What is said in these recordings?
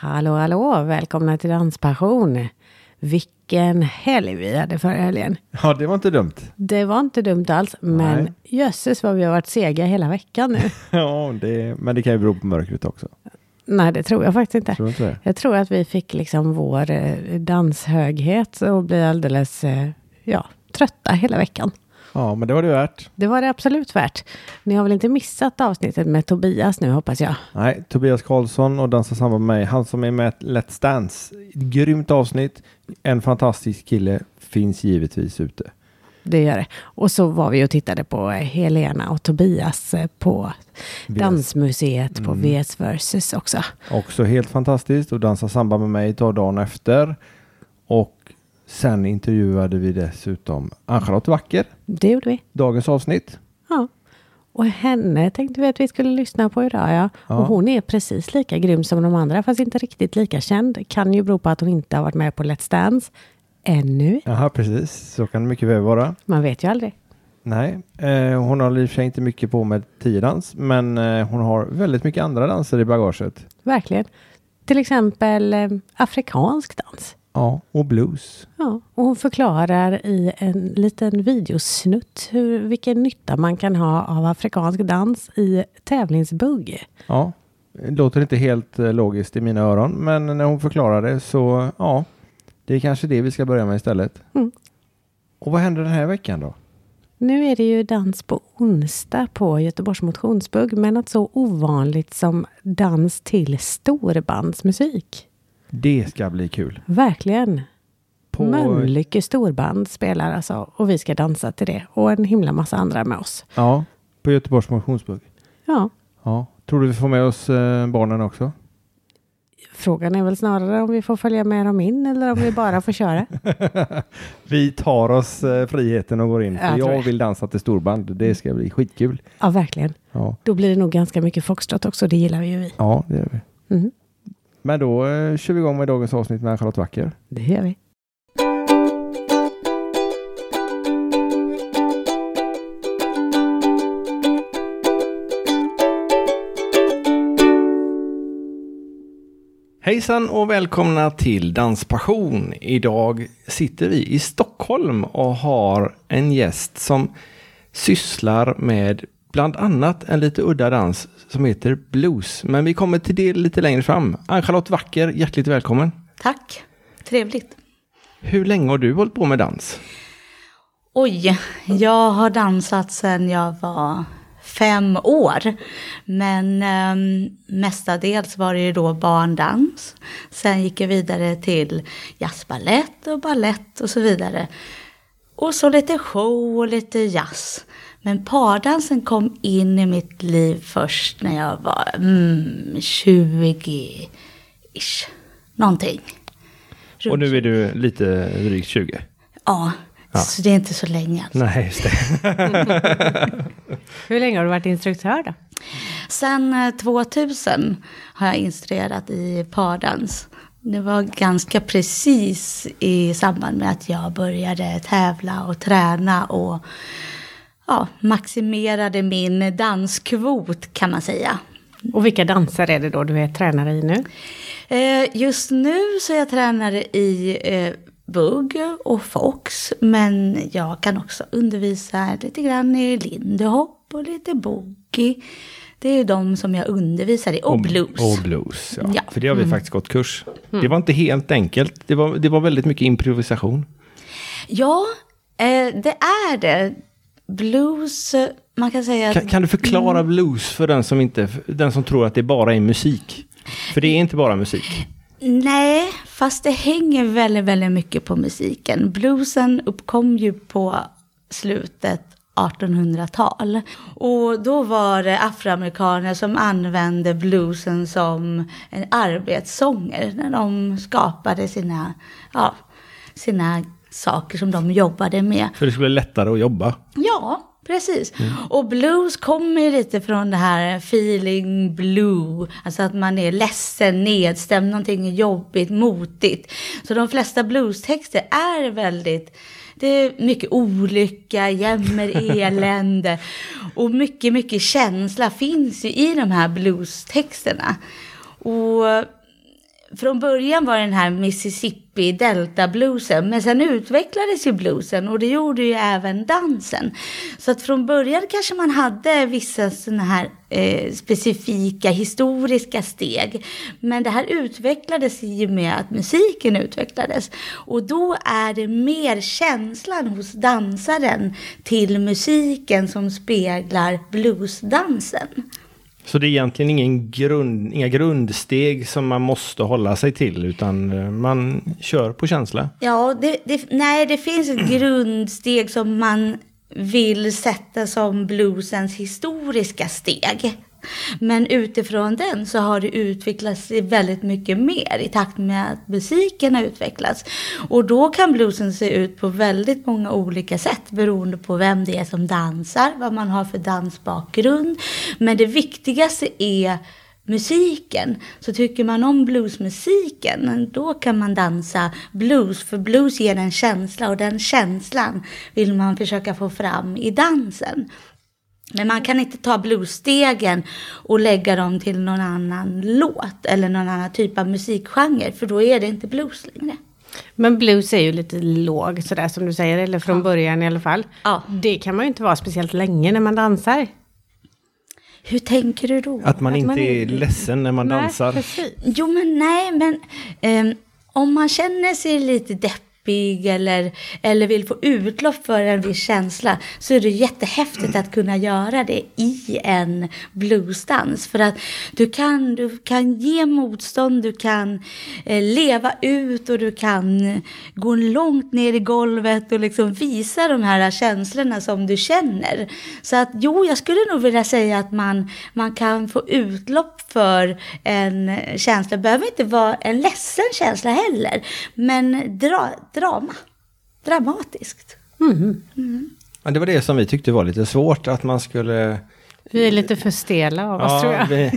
Hallå, hallå! Välkomna till Danspassion! Vilken helg vi hade förra helgen. Ja, det var inte dumt. Det var inte dumt alls, men Nej. jösses vad vi har varit sega hela veckan nu. Ja, det, men det kan ju bero på mörkret också. Nej, det tror jag faktiskt inte. Tror inte? Jag tror att vi fick liksom vår eh, danshöghet och bli alldeles eh, ja, trötta hela veckan. Ja, men det var det värt. Det var det absolut värt. Ni har väl inte missat avsnittet med Tobias nu hoppas jag? Nej, Tobias Karlsson och Dansa samman med mig. Han som är med i Let's Dance. Grymt avsnitt. En fantastisk kille. Finns givetvis ute. Det gör det. Och så var vi och tittade på Helena och Tobias eh, på VS. Dansmuseet på Mm. VS Versus också. Också helt fantastiskt. Och Dansa samband med mig tar dagen efter. Och sen intervjuade vi dessutom Ann-Charlotte Wacker. Det gjorde vi. Dagens avsnitt. Ja. Och henne tänkte vi att vi skulle lyssna på idag. Ja. Ja. Och hon är precis lika grym som de andra, fast inte riktigt lika känd. Kan ju bero på att hon inte har varit med på Let's Dance ännu. Jaha, precis. Så kan det mycket väl vara. Man vet ju aldrig. Nej, eh, hon har i och för sig inte mycket på med tiodans, men eh, hon har väldigt mycket andra danser i bagaget. Verkligen. Till exempel eh, afrikansk dans. Ja, och blues. Ja, och hon förklarar i en liten videosnutt hur, vilken nytta man kan ha av afrikansk dans i tävlingsbugg. Ja, det låter inte helt eh, logiskt i mina öron, men när hon förklarar det så ja, det är kanske det vi ska börja med istället. Mm. Och vad händer den här veckan då? Nu är det ju dans på onsdag på Göteborgs motionsbugg, men något så ovanligt som dans till storbandsmusik. Det ska bli kul. Verkligen. På, Mölnlycke storband spelar alltså och vi ska dansa till det och en himla massa andra med oss. ja, på Göteborgs motionsbugg. Ja, Ja, tror du vi får med oss eh, barnen också? frågan är väl snarare om vi får följa med dem in eller om vi bara får köra. Vi tar oss eh, friheten och går in, för Jag vill dansa till storband. Det ska bli skitkul. Ja, verkligen. Ja, Då blir det nog ganska mycket foxtrot också, det gillar vi ju vi. ja det gör vi. Mm, Men då eh, kör vi igång med dagens avsnitt med Charlotte Wacker. det gör vi. Hejsan och välkomna till Danspassion. Idag sitter vi i Stockholm och har en gäst som sysslar med bland annat en lite udda dans som heter blues. Men vi kommer till det lite längre fram. Ann-Charlotte Wacker, hjärtligt välkommen. Tack, trevligt. Hur länge har du hållit på med dans? Oj, jag har dansat sedan jag var fem år. Men eh, mestadels var det ju då barndans. Sen gick jag vidare till jazzbalett och ballett och så vidare. Och så lite show och lite jazz. Men pardansen kom in i mitt liv först när jag var mm, 20-ish. Någonting. Och nu är du lite drygt 20. Ja, Ja. så det är inte så länge. Alltså. Nej, just det. Hur länge har du varit instruktör då? Sen eh, 2000 har jag instruerat i pardans. Det var ganska precis i samband med att jag började tävla och träna och ja, maximerade min danskvot kan man säga. Och vilka danser är det då du är tränare i nu? Eh, Just nu så är jag tränare i eh, bugg och fox. Men jag kan också undervisa lite grann i lindy hop och lite boogie. Det är ju de som jag undervisar i. Och blues. Och blues, ja. Ja. För det har vi faktiskt gått kurs. Det var inte helt enkelt. Det var, det var väldigt mycket improvisation. Ja, eh, det är det. Blues, eh, man kan säga att... Kan, kan du förklara blues för den som, inte, den som tror att det bara är musik? För det är inte bara musik. Nej, fast det hänger väldigt, väldigt mycket på musiken. Bluesen uppkom ju på slutet 1800-tal. Och då var det afroamerikaner som använde bluesen som en arbetssånger när de skapade sina, ja, sina saker som de jobbade med. För det skulle bli lättare att jobba. Ja, precis. Och blues kommer ju lite från det här feeling blue. Alltså att man är ledsen, nedstämd, någonting jobbigt, motigt. Så de flesta bluestexter är väldigt... Det är mycket olycka, jämmer, elände. Och mycket, mycket känsla finns ju i de här bluestexterna. Och från början var den här Mississippi Delta bluesen, men sen utvecklades ju bluesen och det gjorde ju även dansen. Så att från början kanske man hade vissa sådana här eh, specifika historiska steg. Men det här utvecklades i och med att musiken utvecklades. Och då är det mer känslan hos dansaren till musiken som speglar bluesdansen. Så det är egentligen ingen grund, inga grundsteg som man måste hålla sig till utan eh, man kör på känsla? Ja, det, det, nej det finns ett grundsteg som man vill sätta som bluesens historiska steg. Men utifrån den så har det utvecklats väldigt mycket mer i takt med att musiken har utvecklats. Och då kan bluesen se ut på väldigt många olika sätt beroende på vem det är som dansar, vad man har för dansbakgrund. Men det viktigaste är musiken. Så tycker man om bluesmusiken, då kan man dansa blues. För blues ger en känsla och den känslan vill man försöka få fram i dansen. Men man kan inte ta bluesstegen och lägga dem till någon annan låt eller någon annan typ av musikgenre. För då är det inte blues längre. Men blues är ju lite låg sådär som du säger, eller från ja. början i alla fall. Ja. Det kan man ju inte vara speciellt länge när man dansar. Hur tänker du då? Att man Att inte man är är- ledsen när man Nej, dansar. precis. Jo, men nej, men ehm, om man känner sig lite deppig eller, eller vill få utlopp för en viss känsla så är det jättehäftigt att kunna göra det i en bluesdans. För att du kan, du kan ge motstånd, du kan eh, leva ut och du kan gå långt ner i golvet och liksom visa de här känslorna som du känner. Så att jo, jag skulle nog vilja säga att man, man kan få utlopp för en känsla. Det behöver inte vara en ledsen känsla heller, men dra, drama. Dramatiskt. Ja, det var det som vi tyckte var lite svårt, att man skulle... Vi är lite för stela av oss tror jag. vi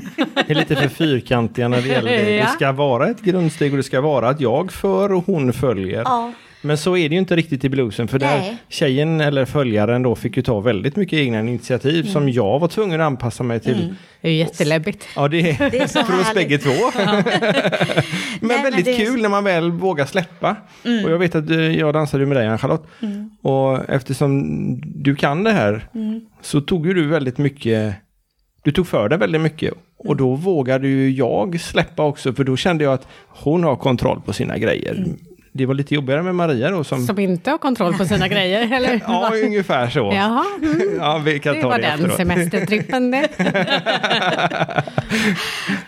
är lite för fyrkantiga när det gäller det. Ja. Det ska vara ett grundsteg och det ska vara att jag för och hon följer. Ja. Men så är det ju inte riktigt i bluesen för där Nej. tjejen eller följaren då fick ju ta väldigt mycket egna initiativ som Mm. jag var tvungen att anpassa mig till. Det är ju jätteläbbigt. Ja, det är, Det är så för oss bägge två. men men väldigt det är- kul när man väl vågar släppa. Mm. Och jag vet att eh, jag dansade med dig, Ann-Charlotte. Och eftersom du kan det här Mm. så tog ju du väldigt mycket, du tog för dig väldigt mycket. Och då vågade ju jag släppa också, för då kände jag att hon har kontroll på sina grejer. Det var lite jobbigare med Maria då som... Som inte har kontroll på sina grejer, eller? Ja, ungefär så. Jaha, mm. Ja, vi kan det ta var det den efteråt. semestertrippen det.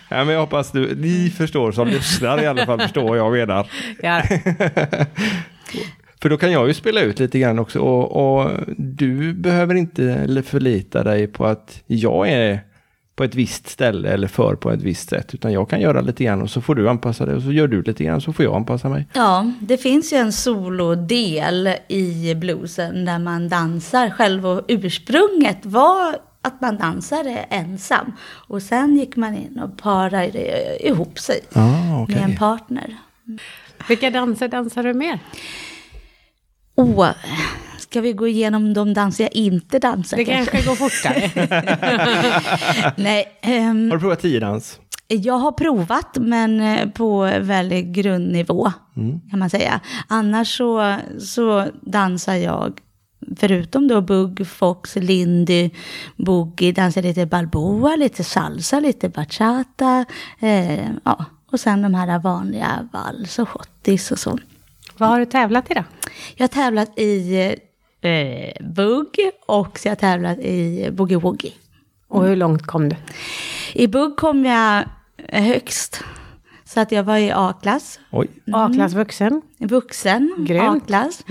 Ja, men jag hoppas du, ni förstår som lyssnar i alla fall förstår vad jag menar. Ja. För då kan jag ju spela ut lite grann också och, och du behöver inte förlita dig på att jag är på ett visst ställe eller för på ett visst sätt. Utan jag kan göra lite grann och så får du anpassa dig och så gör du lite grann så får jag anpassa mig. Ja, det finns ju en solodel i bluesen där man dansar själv och ursprunget var att man dansade ensam. Och sen gick man in och parade ihop sig Ah, okej. med en partner. Vilka danser dansar du mer? Åh, ska vi gå igenom de danser jag inte dansar? Det kanske går fortare. Nej, ehm, Har du provat tiodans? Jag har provat, men eh, på väldigt grundnivå kan man säga. Annars så, så dansar jag, förutom då bugg, fox, lindy, boogie, dansar lite balboa, lite salsa, lite bachata. Eh, ja. Och sen de här vanliga vals och schottis och så. Vad har du tävlat i då? Jag har tävlat i eh, bugg och så har jag tävlat i boogie-woogie. Och hur långt kom du? I bugg kom jag högst. Så att jag var i A-klass. Oj, A-klass vuxen. Vuxen, Grymt. A-klass.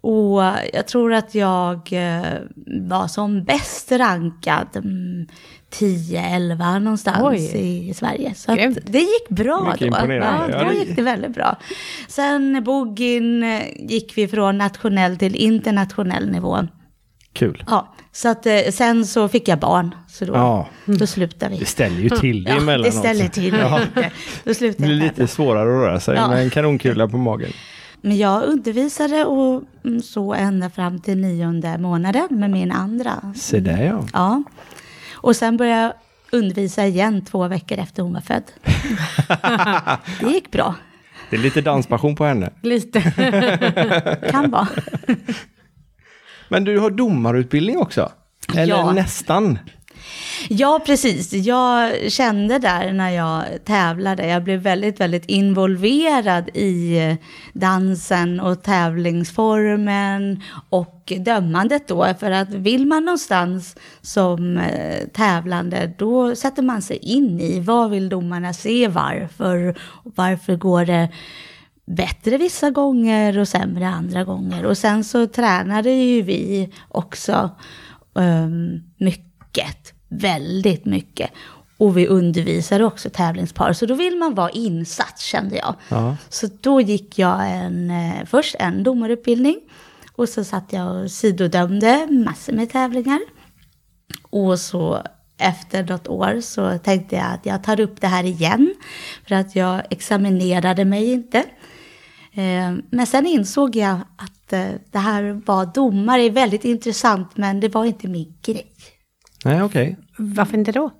Och jag tror att jag eh, var som bäst rankad mm, 10-11 någonstans Oj. i Sverige. Så det gick bra Mycket då. Ja, Ja, då det- gick det väldigt bra. Sen boogien eh, gick vi från nationell till internationell nivå. kul. Ja, så att eh, sen så fick jag barn. Så då, Ja. då slutade vi. Det ställer ju till det Ja, emellanåt. det ställer till Ja. lite. Då Det slutade blir jag lite svårare att röra sig Ja. med en kanonkula på magen. Men jag undervisade och mm, så ända fram till nionde månaden med min andra. Se där ja. Ja. Och sen började jag undervisa igen två veckor efter hon var född. det gick bra. Det är lite danspassion på henne. Lite. Kan vara. Men du har domarutbildning också? Eller Ja. nästan? Ja, precis. Jag kände där när jag tävlade, jag blev väldigt, väldigt involverad i dansen och tävlingsformen och dömandet då. För att vill man någonstans som eh, tävlande, då sätter man sig in i vad vill domarna se, varför, och varför går det bättre vissa gånger och sämre andra gånger. Och sen så tränade ju vi också um, mycket, väldigt mycket. Och vi undervisade också tävlingspar, så då vill man vara insatt kände jag. Ja. Så då gick jag en, eh, först en domarutbildning och så satt jag och sidodömde massor med tävlingar. Och så efter något år så tänkte jag att jag tar upp det här igen. För att jag examinerade mig inte. Eh, Men sen insåg jag att eh, det här var domare är väldigt intressant men det var inte min grej. Nej, okej. Varför inte då?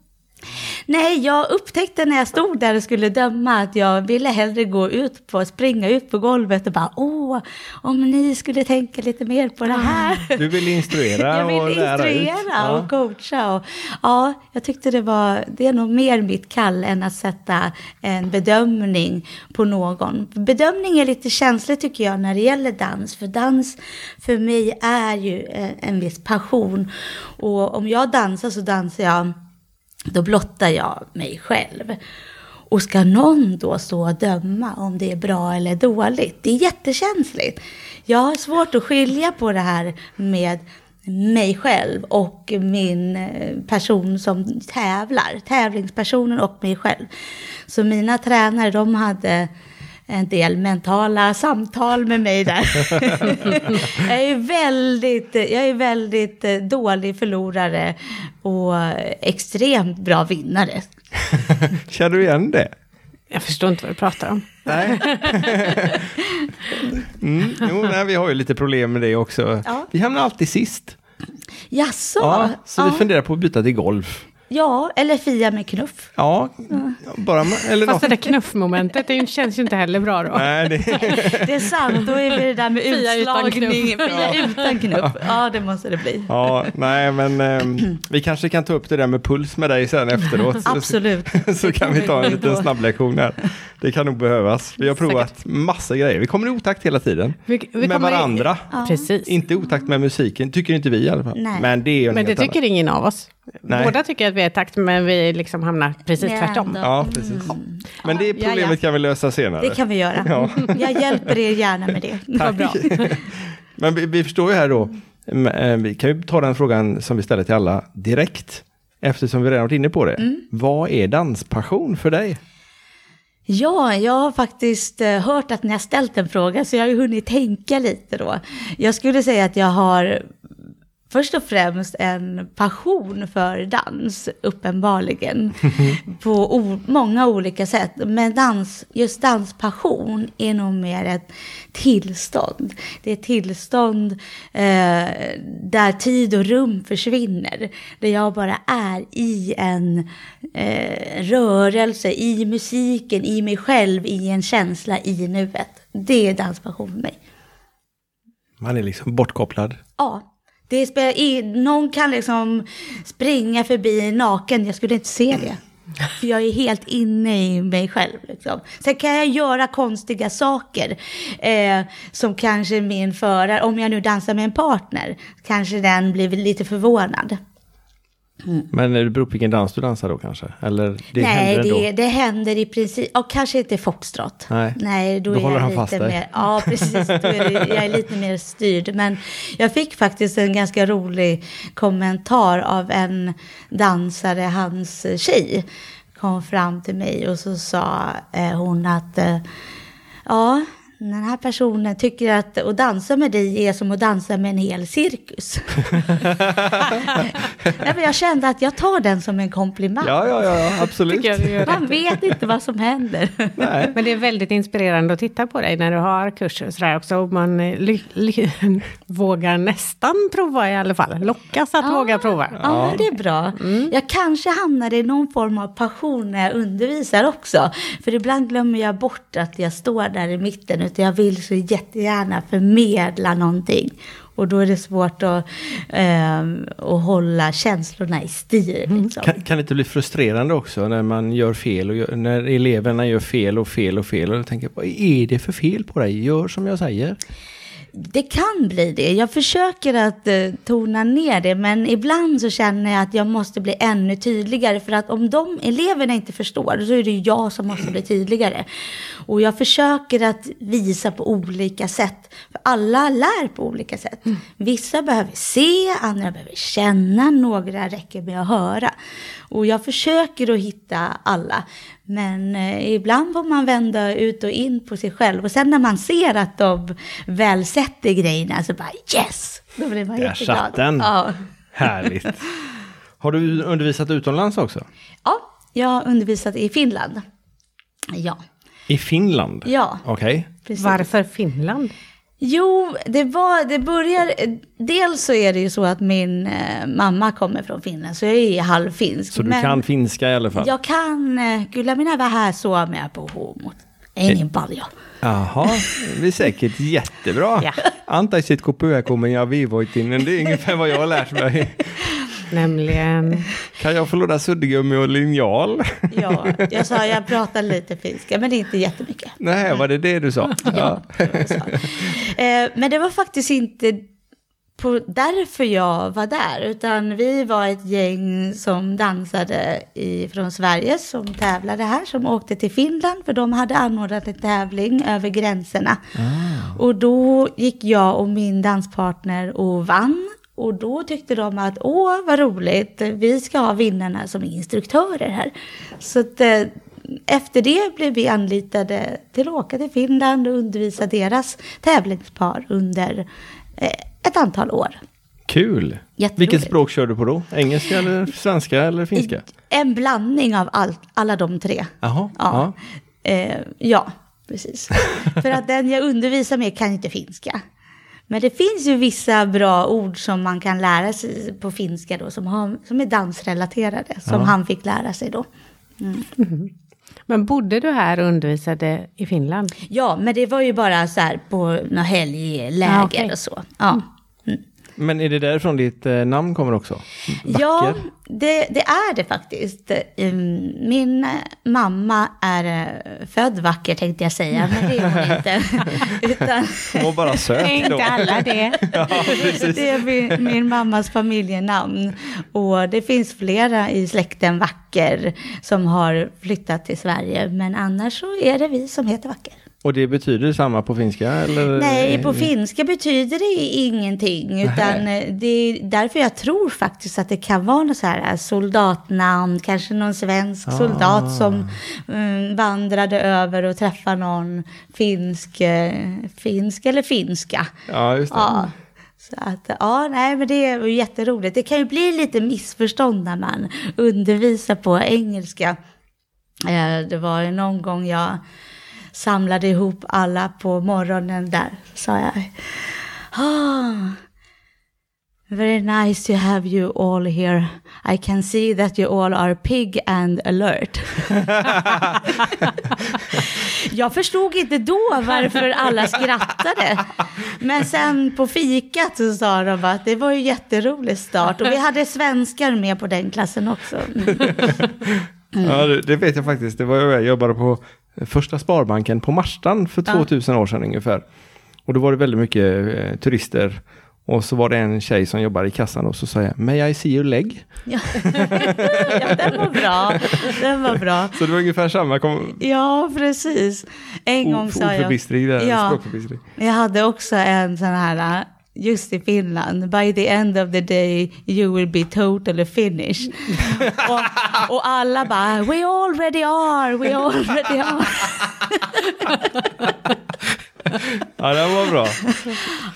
Nej, jag upptäckte när jag stod där och skulle döma att jag ville hellre gå ut på, springa ut på golvet och bara åh, om ni skulle tänka lite mer på det här. Du vill instruera Jag och vill lära ut. instruera Ja. och coacha. Och, ja, jag tyckte det var, det är nog mer mitt kall än att sätta en bedömning på någon. Bedömning är lite känsligt tycker jag när det gäller dans. För dans för mig är ju en, en viss passion. Och om jag dansar så dansar jag, då blottar jag mig själv. Och ska någon då stå och döma om det är bra eller dåligt? Det är jättekänsligt. Jag har svårt att skilja på det här med mig själv och min eh, person som tävlar. Tävlingspersonen och mig själv. Så mina tränare, de hade en del mentala samtal med mig där. jag, är väldigt, jag är väldigt eh, dålig förlorare och extremt bra vinnare. Känner du igen det? Jag förstår inte vad du pratar om. Nej. mm, jo, nej, vi har ju lite problem med det också. Ja. Vi hamnar alltid sist. Jaså? Ja, så ja. vi funderar på att byta till golf. Ja, eller Fia med knuff. Ja, bara eller Fast något. det där knuffmomentet det känns ju inte heller bra då. Nej, det, Det är sant, då är det där med Fia utan utslagning. knuff. Fia utan knuff. Ja, det måste det bli. ja, nej, men ehm, vi kanske kan ta upp det där med puls med dig sen efteråt. Så- Absolut. Så kan vi ta en liten snabblektion här. Det kan nog behövas. Vi har provat massa grejer. Vi kommer i otakt hela tiden. Vi- vi med kommer i- varandra. Precis. Inte otakt med musiken, tycker inte vi i alla fall. Nej. Men det är ju en Men det tycker ingen av oss. Nej. Båda tycker att vi är i takt, men vi liksom hamnar precis Nej, tvärtom. då. Ja, precis. Men det Ja, problemet ja. kan vi lösa senare. Det kan vi göra. Ja. Jag hjälper er gärna med det. Vad bra. Men vi, vi förstår ju här då, eh, vi kan ju ta den frågan som vi ställer till alla direkt, eftersom vi redan varit inne på det. Mm. Vad är danspassion för dig? Ja, jag har faktiskt eh, hört att ni har ställt en fråga, så jag har ju hunnit tänka lite då. Jag skulle säga att jag har först och främst en passion för dans, uppenbarligen. på många olika sätt. Men dans, just danspassion är nog mer ett tillstånd. Det är ett tillstånd eh, där tid och rum försvinner. Där jag bara är i en eh, rörelse, i musiken, i mig själv, i en känsla, i nuet. Det är danspassion för mig. Man är liksom bortkopplad. Ja, det spelar in. Någon kan liksom springa förbi naken, jag skulle inte se det. För jag är helt inne i mig själv. Liksom. Sen kan jag göra konstiga saker. Eh, som kanske min förare, om jag nu dansar med en partner, kanske den blir lite förvånad. Men det beror på vilken dans du dansar då kanske? Eller det Nej, händer ändå? det, det händer i princip, och kanske inte foxtrot. Nej. Nej, då, Då är håller jag han lite fast dig. mer, ja precis, då är det, jag är lite mer styrd. Men jag fick faktiskt en ganska rolig kommentar av en dansare, hans tjej, kom fram till mig och så sa eh, hon att, eh, ja, den här personen tycker att att dansa med dig är som att dansa med en hel cirkus. Nej, men jag kände att jag tar den som en komplimang. Ja, ja, ja, absolut. Man vet inte vad som händer. Nej. Men det är väldigt inspirerande att titta på dig när du har kurser och sådär också. Och man eh, ly- ly- vågar nästan prova i alla fall. Lockas att våga prova. Ja, men det är bra. Jag kanske hamnar i någon form av passion när jag undervisar också. För ibland glömmer jag bort att jag står där i mitten. Utan jag vill så jättegärna förmedla någonting. Och då är det svårt att, ehm, att hålla känslorna i styr. Liksom. Kan, kan det inte bli frustrerande också när man gör fel och gör, när eleverna gör fel och fel och fel och tänker vad är det för fel på dig? Gör som jag säger. Det kan bli det. Jag försöker att eh, tona ner det, men ibland så känner jag att jag måste bli ännu tydligare. För att om de eleverna inte förstår, så är det ju jag som måste bli tydligare. Och jag försöker att visa på olika sätt. För alla lär på olika sätt. Vissa behöver se, andra behöver känna, några räcker med att höra. Och jag försöker att hitta alla. Men eh, ibland får man vända ut och in på sig själv. Och sen när man ser att de väl sätter grejerna så bara yes! Då blir man Där jätteglad. satt den. Ja. Härligt. Har du undervisat utomlands också? ja, jag har undervisat i Finland. Ja, I Finland? ja Okej. precis. Varför Finland? Jo, det, var, det börjar... Dels så är det ju så att min eh, mamma kommer från Finland, så jag är halvfinsk. Så du kan finska i alla fall? Jag kan... eh, Kyllä minä vähän suomea puhuu, mutta ei niin paljon. Jaha, det är säkert jättebra. Ja. Antaisit kun pyökummen ja viivoitinen, det är ungefär vad jag har lärt mig. Nämligen... Kan jag få låna suddgummi och linjal? Ja, jag sa jag pratar lite finska, men det är inte jättemycket. Nej, var det det du sa? Ja. Så. Eh, men det var faktiskt inte på, därför jag var där, utan vi var ett gäng som dansade i, från Sverige som tävlade här, som åkte till Finland, för de hade anordnat en tävling över gränserna. Och då gick jag och min danspartner och vann. Och då tyckte de att åh vad roligt, vi ska ha vinnarna som instruktörer här. Så att, eh, efter det blev vi anlitade till att åka till Finland och undervisa deras tävlingspar under eh, ett antal år. Kul! Vilket språk kör du på då? Engelska eller svenska eller finska? En blandning av allt, alla de tre. Jaha, Ja, ja. eh, ja precis. För att den jag undervisar med kan inte finska. Men det finns ju vissa bra ord som man kan lära sig på finska då, som, har, som är dansrelaterade, som han fick lära sig då. Men bodde du här och undervisade i Finland? Ja, men det var ju bara så här på några helgläger Ah, okej. och så. Ja. Men är det därifrån ditt eh, namn kommer också? Vacker? Ja, det, det är det faktiskt. Mm, Min eh, mamma är eh, född vacker tänkte jag säga, men det är hon inte. Utan Hon var bara söt då. inte alla det? Ja, det är min, min mammas familjenamn. Och det finns flera i släkten Vacker som har flyttat till Sverige. Men annars så är det vi som heter Vacker. Och det betyder samma på finska? Eller? Nej, på finska betyder det ingenting. Utan eh, det är därför jag tror faktiskt att det kan vara något så här eh, soldatnamn. Kanske någon svensk soldat som mm, vandrade över och träffade någon finsk, eh, finsk eller finska. Ja, just det. Ja. Så att, ja, nej, men det är jätteroligt. Det kan ju bli lite missförstånd när man undervisar på engelska. Det var någon gång jag samlade ihop alla på morgonen där, sa jag. Ah, very nice to have you all here. I can see that you all are pig and alert. Jag förstod inte då varför alla skrattade. Men sen på fikat så sa de att det var ju jätterolig start. Och vi hade svenskar med på den klassen också. Ja, det, det vet jag faktiskt. Det var jag, jag jobbade på första Sparbanken på Marstan för 2000 år sedan ungefär. Och då var det väldigt mycket eh, turister. Och så var det en tjej som jobbade i kassan och så sa jag May I see your leg? Ja, ja den var bra. Den var bra. Så det var ungefär samma kom, Ja, precis. En gång sa jag... ordförbistring där, Ja. Jag hade också en sån här, uh, just i Finland, by the end of the day you will be totally finished. och, och alla bara, we already are, we already are. Ja, det var bra.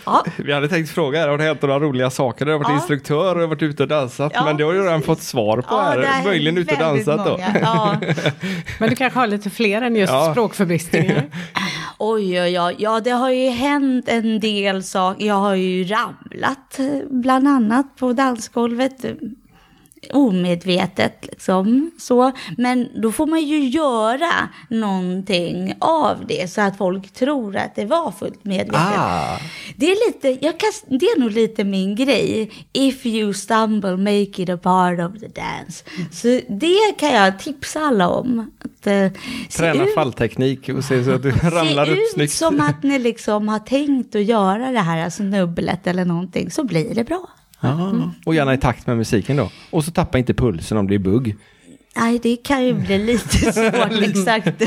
Ja. Vi hade tänkt fråga här, har det hänt några roliga saker? Du har varit Ja. instruktör och varit ute och dansat, Ja, men det har du redan fått svar på Ja, det här. är Möjligen ute och dansat då. många. Ja. Men du kanske har lite fler än just Ja. språkförbristningar? Oj, oj, oj. Ja, det har ju hänt en del saker. Jag har ju ramlat, eh, bland annat på dansgolvet. Omedvetet liksom. Så. Men då får man ju göra någonting av det så att folk tror att det var fullt medvetet. Ah, Det är, lite, jag kan, det är nog lite min grej. If you stumble, make it a part of the dance. Så det kan jag tipsa alla om. Att, se träna ut- fallteknik och se så att du ramlar Se upp ut snyggt. som att ni liksom har tänkt att göra det här snubblet eller någonting så blir det bra. Ja, och gärna i takt med musiken då. Och så tappa inte pulsen om det är bugg. Nej, det kan ju bli lite svårt exakt.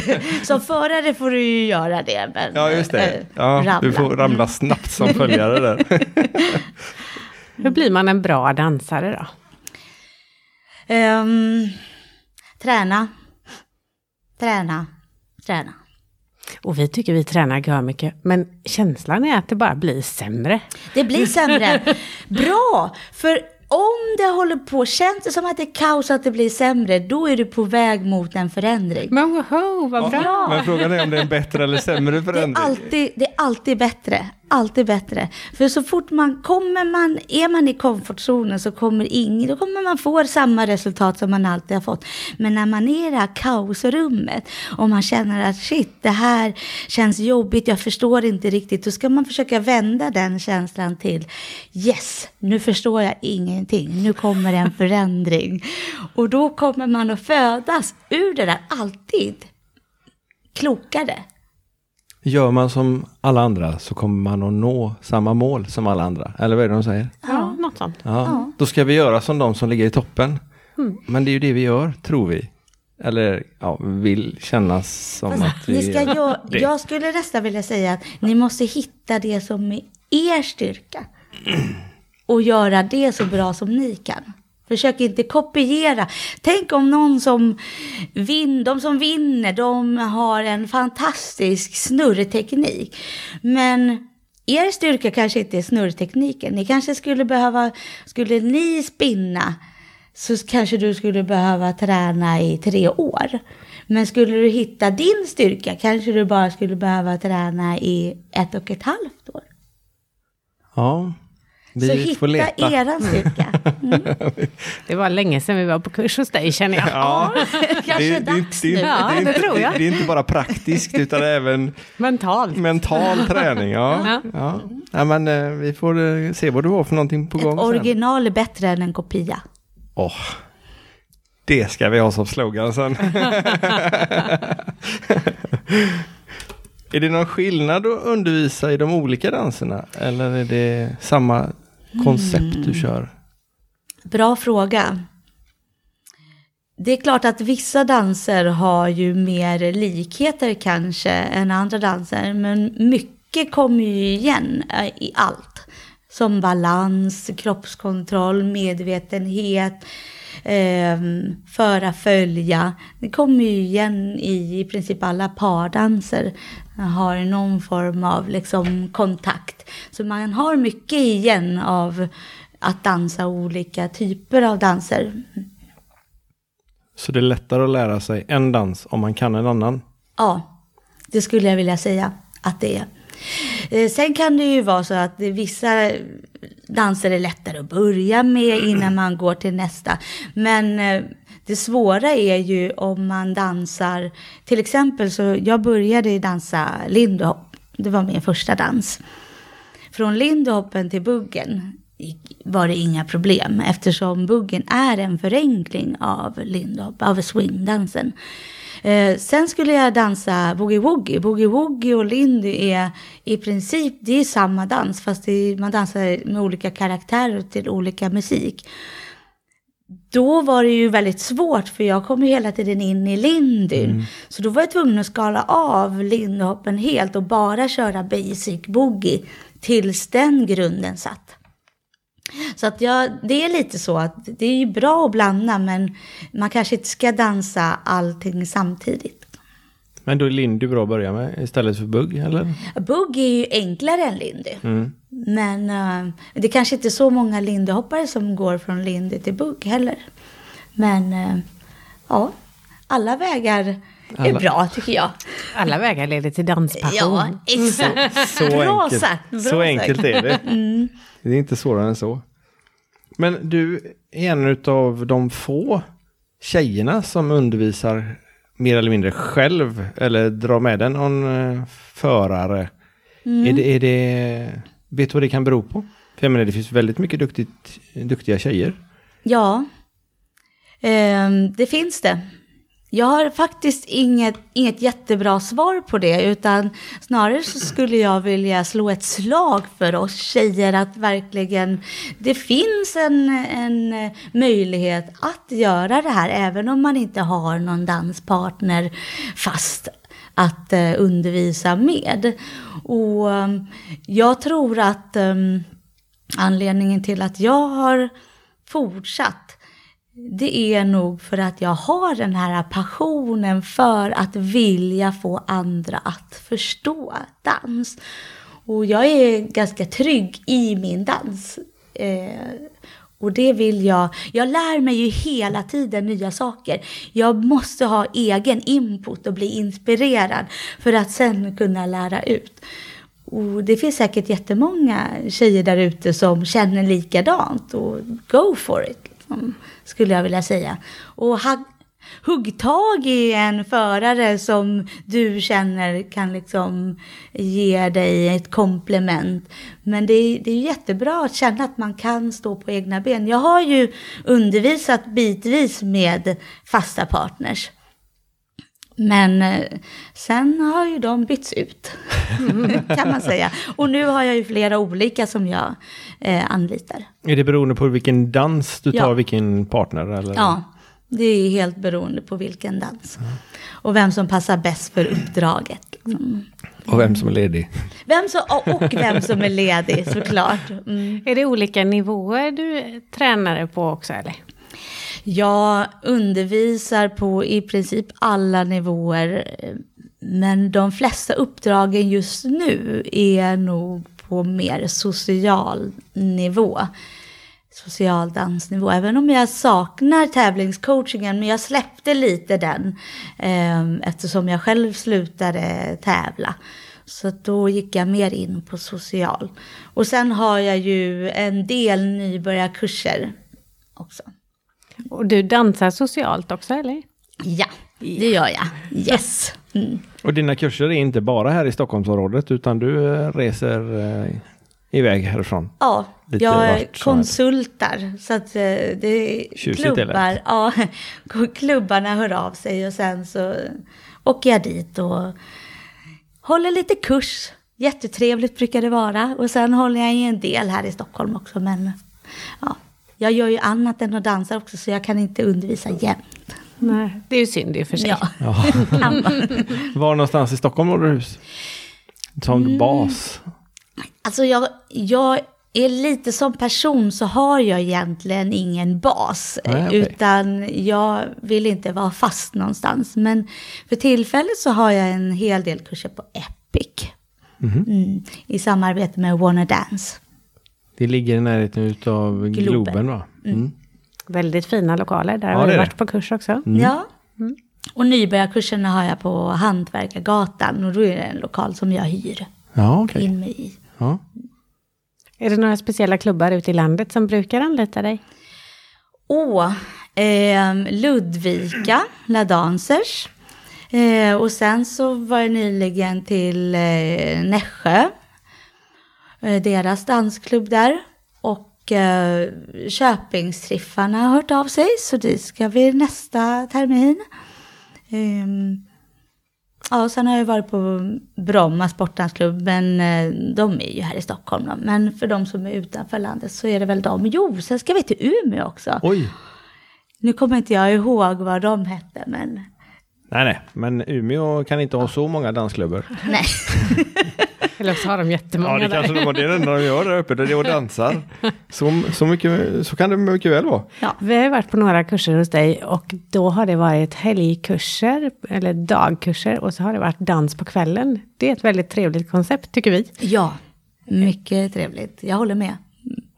Som förare får du ju göra det. Men, Ja, just det. eh, Ja, du får ramla snabbt som följare där. Hur blir man en bra dansare då? Ehm, träna. Träna. Träna. Och vi tycker vi tränar gör mycket, men känslan är att det bara blir sämre. Det blir sämre. Bra! För om det håller på, känns det som att det är kaos att det blir sämre, då är du på väg mot en förändring. Men woho, vad bra! Men frågan är om det är en bättre eller sämre Det är, förändring. alltid, det är alltid bättre. Alltid bättre. För så fort man kommer man, är man i komfortzonen så kommer ingen, då kommer man få samma resultat som man alltid har fått. Men när man är i det här kaosrummet och man känner att shit, det här känns jobbigt, jag förstår inte riktigt. Då ska man försöka vända den känslan till yes, nu förstår jag ingenting, nu kommer en förändring. Och då kommer man att födas ur det där alltid klokare. Gör man som alla andra så kommer man att nå samma mål som alla andra. Eller vad är det de säger? Ja, något sånt. Ja. Då ska vi göra som de som ligger i toppen. Mm. Men det är ju det vi gör, tror vi. Eller ja, vill kännas som Fast att vi ni ska det. jag skulle nästan vilja säga att ni måste hitta det som är er styrka. Och göra det så bra som ni kan. Försök inte kopiera. Tänk om någon som vinner, de som vinner, de har en fantastisk snurrteknik. Men er styrka kanske inte är snurrtekniken. Ni kanske skulle behöva, skulle ni spinna så kanske du skulle behöva träna i tre år. Men skulle du hitta din styrka kanske du bara skulle behöva träna i ett och ett halvt år. Ja, vi så får hitta leta. eran styrka. Mm. Det var länge sedan vi var på kurs hos dig känner jag. Ja, Kanske det, dags det, nu. det, Ja, det, är det inte, tror jag. det, är inte bara praktiskt utan även Mentalt. mental träning. Ja. Ja. Ja. Ja, men, eh, vi får eh, se vad du har för någonting på gång Ett sen. original är bättre än en kopia. Åh, det ska vi ha som slogan sen. är det någon skillnad att undervisa i de olika danserna? Eller är det samma koncept Mm. du kör? Bra fråga. Det är klart att vissa danser har ju mer likheter kanske än andra danser, men mycket kommer ju igen eh, i allt. Som balans, kroppskontroll, medvetenhet, eh, föra, följa. Det kommer ju igen i i princip alla pardanser. Har någon form av liksom kontakt. Så man har mycket igen av att dansa olika typer av danser. Så det är lättare att lära sig en dans om man kan en annan. Ja, det skulle jag vilja säga att det är. Eh, Sen kan det ju vara så att vissa danser är lättare att börja med innan man går till nästa. Men eh, det svåra är ju om man dansar, till exempel så jag började dansa lindy hop. Det var min första dans. Från lindyhoppen till buggen var det inga problem eftersom buggen är en förenkling av lindy av swingdansen. Eh, sen skulle jag dansa boogie-woogie. Boogie-woogie och lindy är i princip det är samma dans fast det är, man dansar med olika karaktärer till olika musik. Då var det ju väldigt svårt för jag kom ju hela tiden in i lindyn. Så då var jag tvungen att skala av lindyhoppen helt och bara köra basic boogie tills den grunden satt. Så att jag, det är lite så att det är ju bra att blanda men man kanske inte ska dansa allting samtidigt. Men då är Lindy bra att börja med istället för bugg, eller? Bugg är ju enklare än Lindy. Men eh, det är kanske inte är så många Lindyhoppare som går från Lindy till bugg heller. Men eh, ja, alla vägar är Alla- bra tycker jag. Alla vägar leder till danspassion. Ja, exakt. Så bra enkelt, sagt. Bra så sagt. enkelt är det. Det är inte svårare än så. Men du är en av de få tjejerna som undervisar mer eller mindre själv eller drar med den någon eh, förare. Är det, är det, vet du vad det kan bero på? För jag menar, det finns väldigt mycket duktigt, duktiga tjejer. Ja, ehm, det finns det. Jag har faktiskt inget, inget jättebra svar på det, utan snarare så skulle jag vilja slå ett slag för oss tjejer att verkligen, det finns en, en möjlighet att göra det här, även om man inte har någon danspartner fast att eh, undervisa med. Och ehm, jag tror att um, anledningen till att jag har fortsatt det är nog för att jag har den här passionen för att vilja få andra att förstå dans. Och jag är ganska trygg i min dans. Eh, och det vill jag. Jag lär mig ju hela tiden nya saker. Jag måste ha egen input och bli inspirerad för att sen kunna lära ut. Och det finns säkert jättemånga tjejer där ute som känner likadant och go for it. Liksom, skulle jag vilja säga. Och hugg tag i en förare som du känner kan liksom ge dig ett komplement. Men det är, det är jättebra att känna att man kan stå på egna ben. Jag har ju undervisat bitvis med fasta partners. Men eh, sen har ju de bytts ut, kan man säga. Och nu har jag ju flera olika som jag eh, anlitar. Är det beroende på vilken dans du tar, Ja. vilken partner? Eller? Ja, det är helt beroende på vilken dans. Och vem som passar bäst för uppdraget. Liksom. Och vem som är ledig? Vem som, och vem som är ledig såklart. Mm. Är det olika nivåer du tränar på också eller? Jag undervisar på i princip alla nivåer. Men de flesta uppdragen just nu är nog på mer social nivå. Social dansnivå. Även om jag saknar tävlingscoachingen. Men jag släppte lite den. Eh, eftersom jag själv slutade tävla. Så då gick jag mer in på social. Och sen har jag ju en del nybörjarkurser också. Och du dansar socialt också eller? Ja, det gör jag. Yes. Mm. Och dina kurser är inte bara här i Stockholmsområdet utan du eh, reser eh, iväg härifrån? Ja, Lite jag konsultar. Så att eh, det är Tjusigt klubbar. Ja, klubbarna hör av sig och sen så åker jag dit och håller lite kurs. Jättetrevligt brukar det vara. Och sen håller jag i en del här i Stockholm också. Men ja, jag gör ju annat än att dansa också så jag kan inte undervisa jämt. Nej, det är ju synd i och för sig. Ja, Ja. Var någonstans i Stockholm har du hus? Som Mm. bas? Alltså jag, jag är lite som person så har jag egentligen ingen bas. Nej, okej. Utan jag vill inte vara fast någonstans. Men för tillfället så har jag en hel del kurser på Epic. Mhm. Mm, I samarbete med Warner Dance. Det ligger i närheten utav Globen. Globen va? Mm. Väldigt fina lokaler, där Ja, har vi varit det. på kurs också. Ja. Och nybörjarkurserna har jag på Hantverkargatan. Och då är det en lokal som jag hyr Ja, okej. in mig i. Ja. Är det några speciella klubbar ute i landet som brukar anlita dig? Åh, ehm, Ludvika, La Dansers. Eh, och sen så var jag nyligen till eh, Nässjö. Eh, deras dansklubb där. Och eh, Köpingstriffarna har hört av sig. Så dit ska vi nästa termin. Ehm, ja, och sen har jag varit på Bromma sportdansklubb. Men eh, de är ju här i Stockholm. Då. Men för de som är utanför landet så är det väl de. Jo, sen ska vi till Umeå också. Oj! Nu kommer inte jag ihåg vad de hette, men Nej, nej, men Umeå kan inte ha så många dansklubbar. nej. Eller så har de jättemånga Ja, det där. kanske de har. Det är det enda de gör där uppe, det är och dansar. Så, så, mycket, så kan det mycket väl vara. Vi har varit på några kurser hos dig och då har det varit helgkurser eller dagkurser och så har det varit dans på kvällen. Det är ett väldigt trevligt koncept tycker vi. Ja, mycket trevligt. Jag håller med.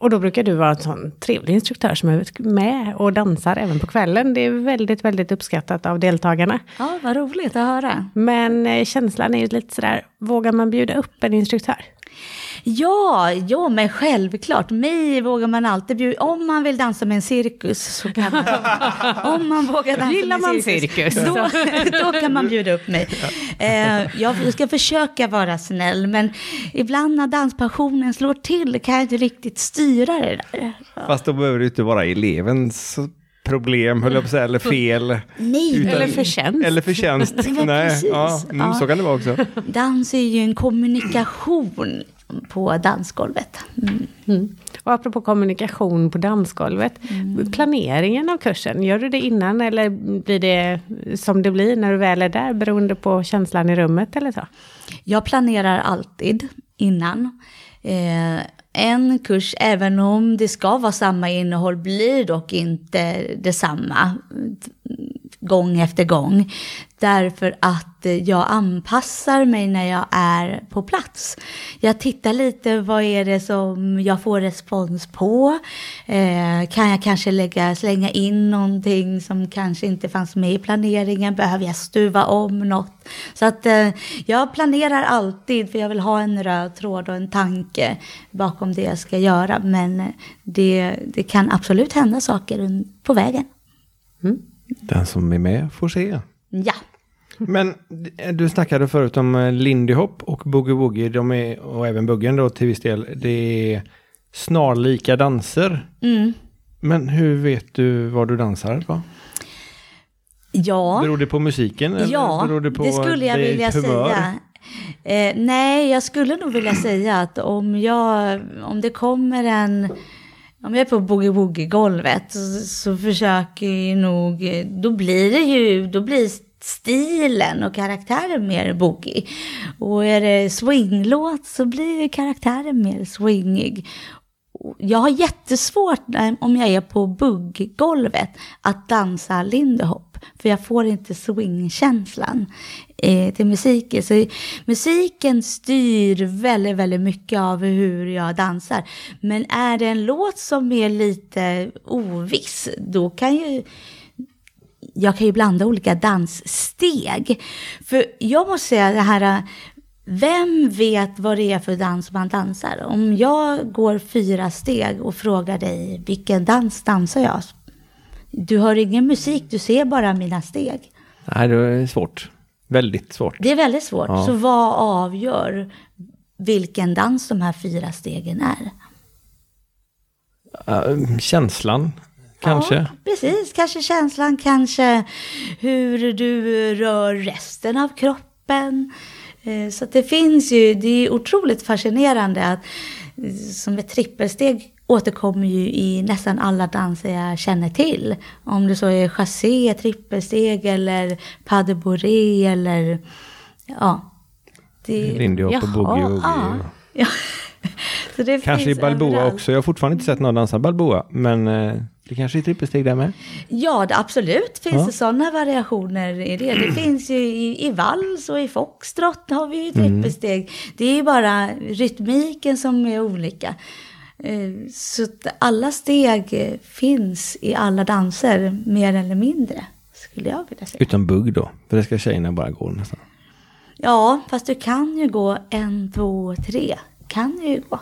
Och då brukar du vara en sån trevlig instruktör som är med och dansar även på kvällen. Det är väldigt, väldigt uppskattat av deltagarna. Ja, vad roligt att höra. Men eh, känslan är ju lite sådär, vågar man bjuda upp en instruktör? Ja, ja, men självklart. Mig vågar man alltid bjuda. Om man vill dansa med en cirkus så kan man. om man vågar dansa Gillar med en man cirkus? Då, då kan man bjuda upp mig. Eh, jag ska försöka vara snäll, men ibland när danspassionen slår till kan jag inte riktigt styra det där. Fast då behöver det inte vara elevens problem, höll jag på att säga, eller fel. Nej, Utan- Eller förtjänst. Eller förtjänst. men Nej, precis. ja, mm, Ja. Så kan det vara också. dans är ju en kommunikation på dansgolvet. Mm. Mm. Och apropå kommunikation på dansgolvet, planeringen av kursen, gör du det innan eller blir det som det blir när du väl är där beroende på känslan i rummet eller så? Jag planerar alltid innan. Eh, en kurs, även om det ska vara samma innehåll, blir dock inte detsamma gång efter gång. Därför att eh, jag anpassar mig när jag är på plats. Jag tittar lite, vad är det som jag får respons på? Eh, kan jag kanske lägga, slänga in någonting som kanske inte fanns med i planeringen? Behöver jag stuva om något? Så att eh, jag planerar alltid, för jag vill ha en röd tråd och en tanke bakom det jag ska göra. Men eh, det, det kan absolut hända saker på vägen. Mm. Den som är med får se. Ja. Men du snackade förut om eh, Lindy Hop och Boogie Woogie, de är, och även Buggen då till viss del, det är snarlika danser. Mm. Men hur vet du vad du dansar på? Ja. Beror det på musiken? Eller Ja, beror det, på skulle jag vilja humör? säga. Eh, nej, jag skulle nog vilja säga att om, jag, om det kommer en... Om jag är på boogie-woogie-golvet så, så försöker jag nog... Då blir det ju... Då blir stilen och karaktären mer boogie. Och är det swinglåt så blir karaktären mer swingig. Jag har jättesvårt om jag är på bugggolvet att dansa lindy hop. För jag får inte swingkänslan eh, till musiken. Så musiken styr väldigt, väldigt mycket av hur jag dansar. Men är det en låt som är lite oviss, då kan ju jag kan ju blanda olika danssteg. För jag måste säga det här, vem vet vad det är för dans man dansar? Om jag går fyra steg och frågar dig, vilken dans dansar jag? Du hör ingen musik, du ser bara mina steg. Nej, det är svårt. Väldigt svårt. Det är väldigt svårt. Ja. Så vad avgör vilken dans de här fyra stegen är? Uh, känslan, kanske. Ja, precis, kanske känslan, kanske hur du rör resten av kroppen. Eh, Så det finns ju, det är otroligt fascinerande att som ett trippelsteg återkommer ju i nästan alla danser jag känner till. Om det så är chassé, trippelsteg eller pas de bourrée eller ja. Det, Lindy Hop och Boogie Woogie. ja. ja. Det Kanske i Balboa överallt. också. Jag har fortfarande inte sett någon dansa Balboa. Men eh, det kanske är trippelsteg där med. Ja, det, absolut finns Ja. det sådana variationer i det. Det finns ju i, i vals och i foxtrot har vi ju trippelsteg. Det är ju bara rytmiken som är olika. Eh, Så alla steg finns i alla danser, mer eller mindre, skulle jag vilja säga. Utan bugg då. För det ska tjejerna bara gå nästan. Ja, fast du kan ju gå en, två, tre. Kan ju gå.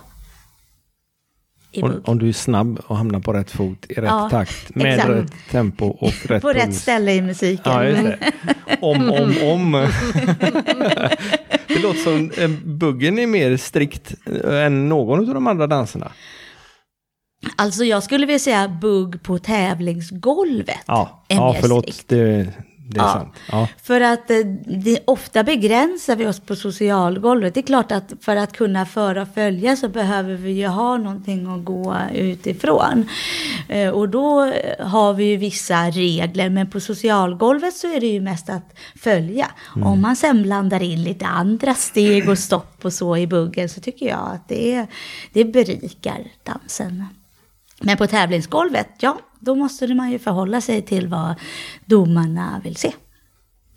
Om, om du är snabb och hamnar på rätt fot i rätt Ja, takt. Med exakt. rätt tempo och rätt På rätt puls. ställe i musiken. Ja, just det. Om, om, om. det låter som eh, buggen är mer strikt eh, än någon av de andra danserna. Alltså jag skulle vilja säga bugg på tävlingsgolvet. Ja, är ja mer förlåt. strikt. Det, det är sant. Ja. För att eh, det, ofta begränsar vi oss på socialgolvet. Det är klart att för att kunna föra och följa så behöver vi ju ha någonting att gå utifrån. Eh, och då har vi ju vissa regler, men på socialgolvet så är det ju mest att följa. Mm. Om man sen blandar in lite andra steg och stopp och så i buggen så tycker jag att det, det berikar dansen. Men på tävlingsgolvet, ja, då måste man ju förhålla sig till vad domarna vill se.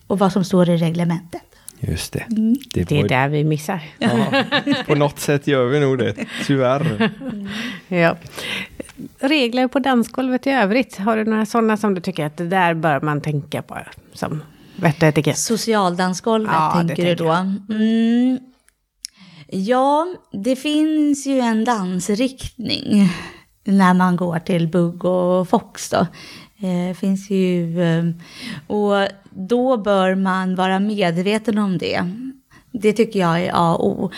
Och vad som står i reglementet. Just det. Det är var- där vi missar. Ja, på något sätt gör vi nog det, tyvärr. Ja. Regler på dansgolvet i övrigt, har du några sådana som du tycker att det där bör man tänka på? Som vett och etikett? Socialdansgolvet Ja, det tänker du tänker då? Mm. Ja, det finns ju en dansriktning när man går till bugg och fox då. Eh, finns ju, eh, och då bör man vara medveten om det. Det tycker jag är A och O.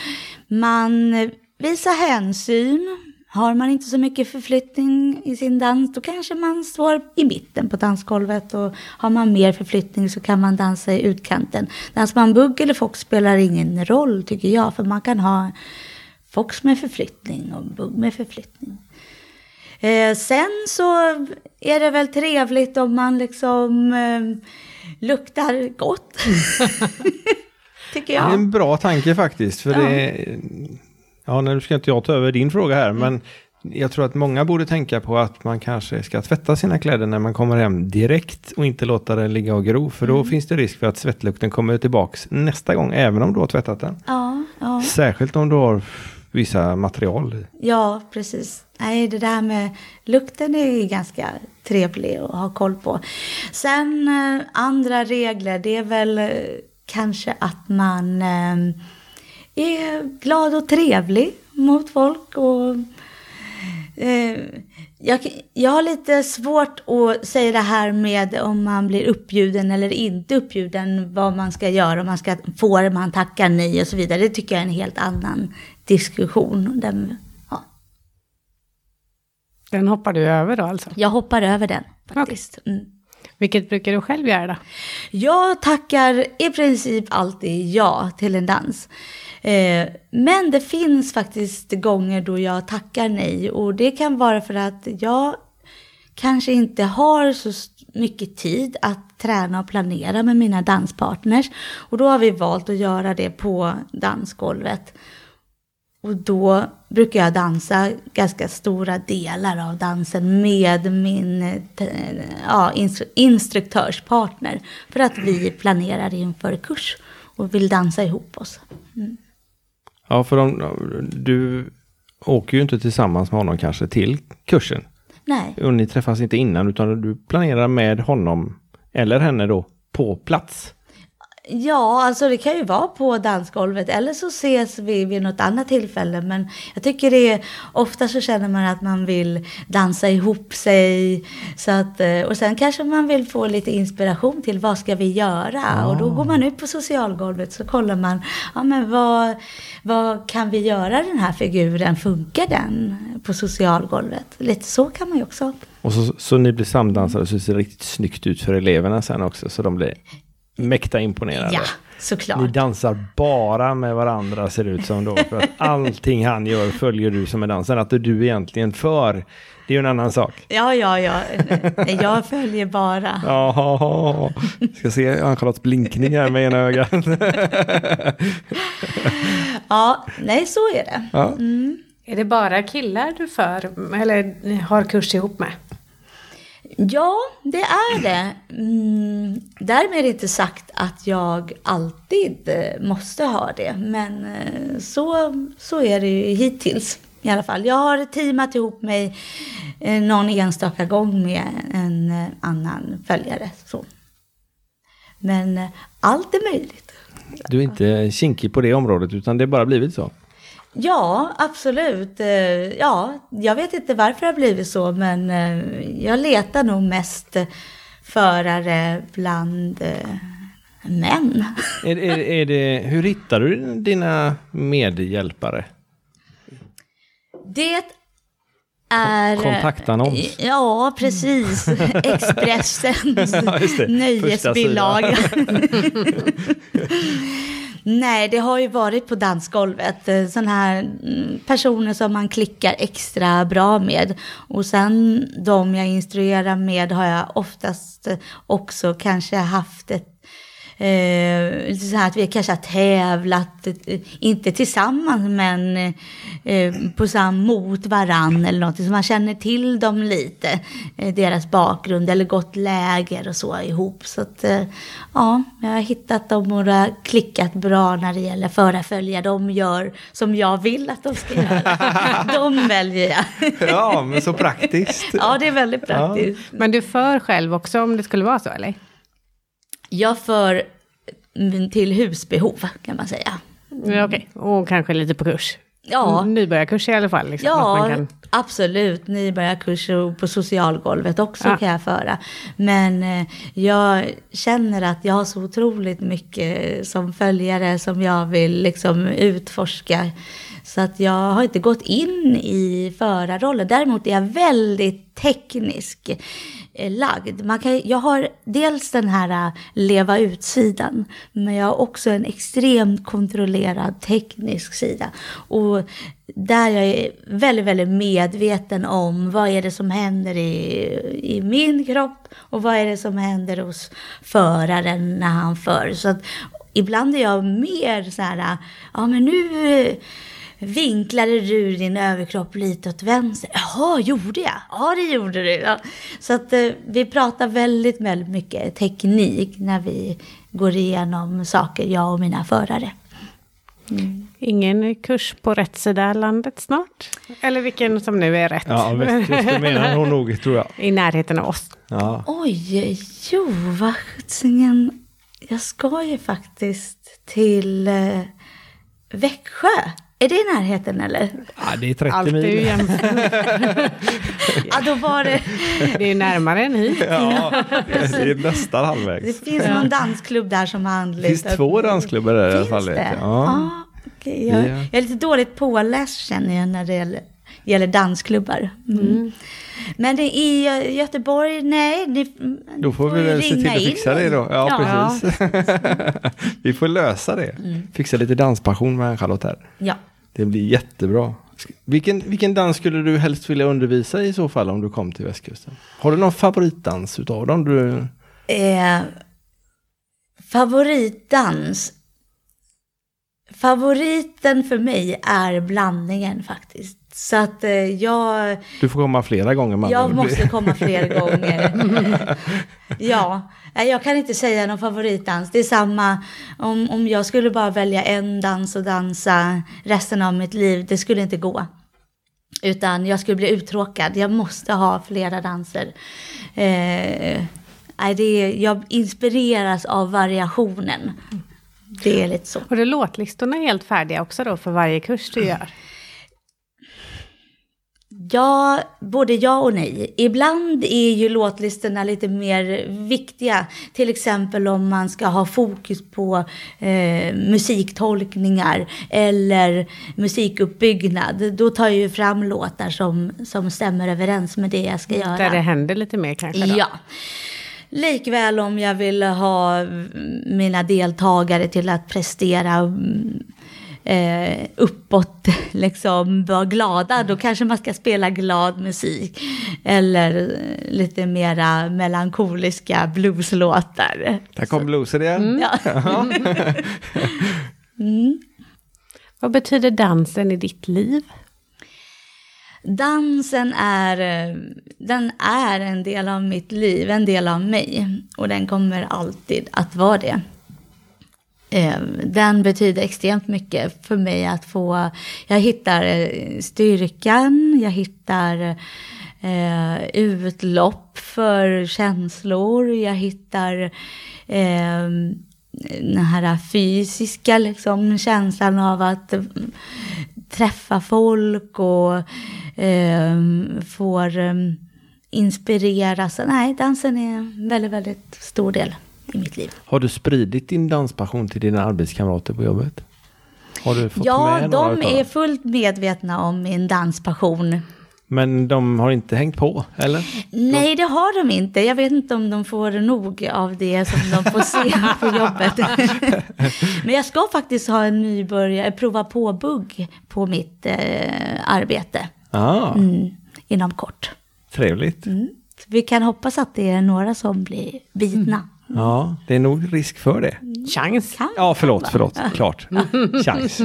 Man visar hänsyn. Har man inte så mycket förflyttning i sin dans, då kanske man står i mitten på dansgolvet. Och har man mer förflyttning så kan man dansa i utkanten. Dansar man bugg eller fox spelar ingen roll, tycker jag. För man kan ha fox med förflyttning och bugg med förflyttning. Eh, sen så är det väl trevligt om man liksom eh, luktar gott. tycker Det är jag. en bra tanke faktiskt. För Ja. det, ja, nu ska inte jag ta över din fråga här, Mm. men jag tror att många borde tänka på att man kanske ska tvätta sina kläder när man kommer hem direkt och inte låta den ligga och gro. För då Mm. finns det risk för att svettlukten kommer tillbaks nästa gång, även om du har tvättat den. Ja, ja. Särskilt om du har vissa material i. Ja, precis. Nej, det där med lukten är ganska trevlig att ha koll på. Sen eh, andra regler, det är väl eh, kanske att man eh, är glad och trevlig mot folk. Och, eh, jag, jag har lite svårt att säga det här med om man blir uppbjuden eller inte uppbjuden, vad man ska göra, om man ska, få det man tackar nej och så vidare. Det tycker jag är en helt annan diskussion. Den, ja, Den hoppar du över då alltså? jag hoppar över den faktiskt. Mm. Vilket brukar du själv göra då? Jag tackar i princip alltid ja till en dans. Eh, men det finns faktiskt gånger då jag tackar nej och det kan vara för att jag kanske inte har så mycket tid att träna och planera med mina danspartners. Och då har vi valt att göra det på dansgolvet. Och då brukar jag dansa ganska stora delar av dansen med min eh, ja, instru- instruktörspartner. För att vi planerar inför kurs och vill dansa ihop oss. Ja, för om, du åker ju inte tillsammans med honom kanske till kursen. Nej, Och ni träffas inte innan utan du planerar med honom eller henne då på plats. Ja, alltså det kan ju vara på dansgolvet eller så ses vi vid något annat tillfälle. Men jag tycker det är, ofta så känner man att man vill dansa ihop sig. Så att, eh, och sen kanske man vill få lite inspiration till vad ska vi göra? Och då går man ut på socialgolvet så kollar man, ja men vad, vad kan vi göra den här figuren? Funkar den på socialgolvet? Lite så kan man ju också. Och så, så ni blir samdansare så det ser riktigt snyggt ut för eleverna sen också så de blir mäkta imponerade. Ja, Ni såklart. dansar bara med varandra ser det ut som då. För att allting han gör följer du som är dansen. Att du egentligen för, det är ju en annan sak. Ja, ja, ja. Jag följer bara. Jaha, ska se Ann-Charlottes blinkning här med ena ögat. Ja, nej så är det. Ja. Är det bara killar du för, eller har kurs ihop med? Ja, det är det. Mm, därmed är det inte sagt att jag alltid eh, måste ha det. Men eh, så, så är det ju hittills i alla fall. Jag har teamat ihop mig eh, någon enstaka gång med en annan följare. Så. Men allt är möjligt. Du är inte kinkig på det området utan det har bara blivit så. Ja, absolut. Eh, Ja, jag vet inte varför det har blivit så, men eh, jag letar nog mest förare bland eh, män. Är, är, är det, hur hittar du dina medhjälpare? Det är... Kontaktannons. Ja, precis. Expressens Ja, nöjesbilaga. Nej, det har ju varit på dansgolvet. Eh, Sådana här mm, personer som man klickar extra bra med. Och sen de jag instruerar med har jag oftast eh, också kanske haft ett Eh, så här att vi kanske har tävlat, eh, inte tillsammans men eh, på samma mot varann eller något. Så man känner till dem lite, eh, deras bakgrund eller gått läger och så ihop. Så att eh, ja, jag har hittat dem och det har klickat bra när det gäller förarfölja. De gör som jag vill att de ska göra. de väljer jag. Ja, men så praktiskt. ja, det är väldigt praktiskt. Men du för själv också om det skulle vara så eller? Jag för mm, till husbehov kan man säga. Ja, Okej, och kanske lite på kurs. Ja. Nybörjarkurs i alla fall. Liksom, Ja, kan... absolut. Nybörjarkurser och på socialgolvet också Ja. kan jag föra. Men eh, jag känner att jag har så otroligt mycket som följare som jag vill liksom utforska. Så att jag har inte gått in i förarrollen. Däremot är jag väldigt teknisk eh, lagd. Man kan, jag har dels den här eh, leva ut-sidan, men jag har också en extremt kontrollerad teknisk sida. Och där jag är väldigt, väldigt medveten om vad är det som händer i, i min kropp och vad är det som händer hos föraren när han för. Så att ibland är jag mer så här, eh, ja men nu vinklade du din överkropp lite åt vänster. Jaha, gjorde jag? Ja, det gjorde du. Ja. Så att eh, vi pratar väldigt, väldigt mycket teknik när vi går igenom saker, jag och mina förare. Ingen kurs på rätt sida landet snart? Eller vilken som nu är rätt? Ja, västkusten menar hon nog, tror jag. I närheten av oss. Ja. Oj, jo, vad sjuttsingen. Jag ska ju faktiskt till eh, Växjö. Är det i närheten eller? ja, det är 30 Allt mil. jämnt. Ja, då var det... Det är närmare än hit. Ja, det är nästan Det halvvägs. finns någon dansklubb där som har Det finns två dansklubbar där i alla Finns fall. det? vet jag. Ja. Ja. okej. jag, Ja. jag är lite dåligt påläst känner jag när det gäller, gäller dansklubbar. Mm. Men det är i Göteborg, nej. Ni, Då får vi väl se till att in fixa det då. Ja, Ja. precis. vi får lösa det. Fixa lite danspassion med Charlotte här. Ja. Det blir jättebra. Vilken, vilken dans skulle du helst vilja undervisa i så fall om du kom till västkusten? Har du någon favoritdans utav dem? Du... Eh, favoritdans. Favoriten för mig är blandningen faktiskt. Så att eh, jag, du får komma flera gånger. Man jag måste komma fler gånger. ja, jag kan inte säga någon favoritdans. Det är samma om, om jag skulle bara välja en dans och dansa resten av mitt liv. Det skulle inte gå. Utan jag skulle bli uttråkad. Jag måste ha flera danser. Eh, nej, det är, jag inspireras av variationen. Det är lite så. Och är låtlistorna helt färdiga också då för varje kurs du gör? Ja, både ja och nej. Ibland är ju låtlistorna lite mer viktiga. Till exempel om man ska ha fokus på eh, musiktolkningar eller musikuppbyggnad. Då tar jag ju fram låtar som, som stämmer överens med det jag ska göra. Där det händer lite mer kanske då? Ja. Likväl om jag vill ha mina deltagare till att prestera mm, eh, uppåt, liksom vara glada, då kanske man ska spela glad musik. Eller eh, lite mera melankoliska blueslåtar. Där kom bluesen igen. Ja. Vad betyder dansen i ditt liv? Dansen är, eh, den är en del av mitt liv, en del av mig. Och den kommer alltid att vara det. Eh, den betyder extremt mycket för mig att få, jag hittar eh, styrkan, jag hittar eh, utlopp för känslor, jag hittar eh, den här fysiska liksom, känslan av att eh, träffa folk och eh, får eh, inspireras. Nej, dansen är en väldigt, väldigt stor del i mitt liv. Har du spridit din danspassion till dina arbetskamrater på jobbet? Har du fått Ja, med några de är fullt medvetna om min danspassion. Men de har inte hängt på, eller? Nej, det har de inte. Jag vet inte om de får nog av det som de får se på jobbet. Men jag ska faktiskt ha en nybörjare, prova på bugg på mitt eh, arbete Ah, mm, inom kort. trevligt. Så vi kan hoppas att det är några som blir bitna. Ja, det är nog risk för det. Chans. Ja, förlåt, förlåt, klart. Chans.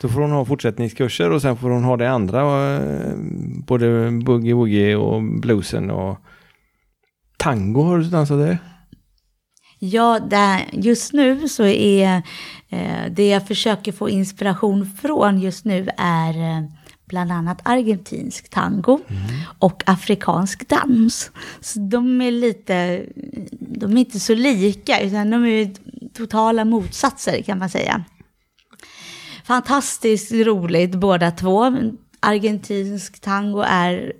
Då får hon ha fortsättningskurser och sen får hon ha det andra, eh, både boogie-woogie och bluesen och tango har du dansat det? Ja, där, just nu så är eh, det jag försöker få inspiration från just nu är eh, bland annat argentinsk tango och afrikansk dans. Så de är lite, de är inte så lika utan de är totala motsatser kan man säga. Fantastiskt roligt båda två. Argentinsk tango är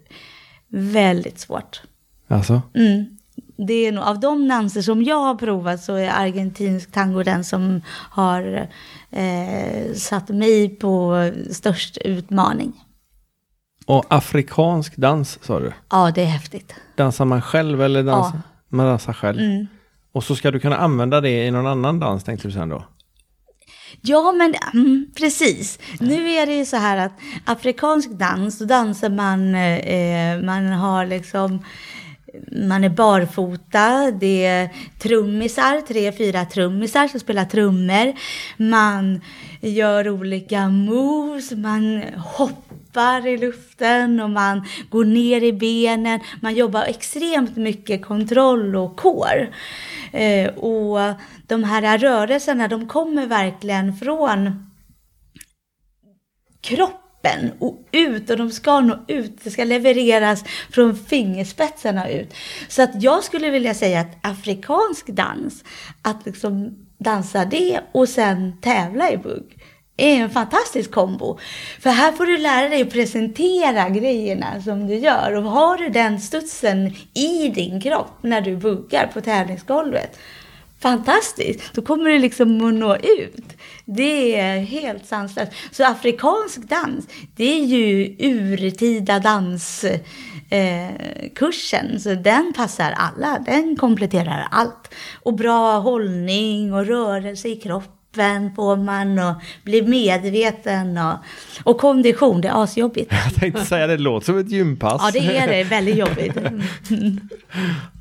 väldigt svårt. Alltså? Mm. Det är nog, av de danser som jag har provat så är argentinsk tango den som har eh, satt mig på störst utmaning. Och afrikansk dans sa du? Ja, det är häftigt. Dansar man själv eller dansar man dansar själv? Mm. Och så ska du kunna använda det i någon annan dans tänkte du sen då? Ja, men mm, precis. Nu är det ju så här att afrikansk dans, då dansar man, eh, man har liksom, man är barfota, det är trummisar, tre, fyra trummisar som spelar trummor. Man gör olika moves, man hoppar i luften och man går ner i benen. Man jobbar extremt mycket kontroll och core. Eh, och de här rörelserna, de kommer verkligen från kroppen och ut och de ska nå ut. Det ska levereras från fingerspetsarna ut. Så att jag skulle vilja säga att afrikansk dans, att liksom dansa det och sen tävla i bugg är en fantastisk kombo. För här får du lära dig att presentera grejerna som du gör. Och har du den studsen i din kropp när du buggar på tävlingsgolvet, fantastiskt. Då kommer du liksom att nå ut. Det är helt sanslöst. Så afrikansk dans, det är ju urtida danskursen. Eh, så den passar alla. Den kompletterar allt. Och bra hållning och rörelse i kroppen får man och blir medveten och, och kondition, det är asjobbigt. Jag tänkte säga det låter som ett gympass. Ja, det är det. Väldigt jobbigt.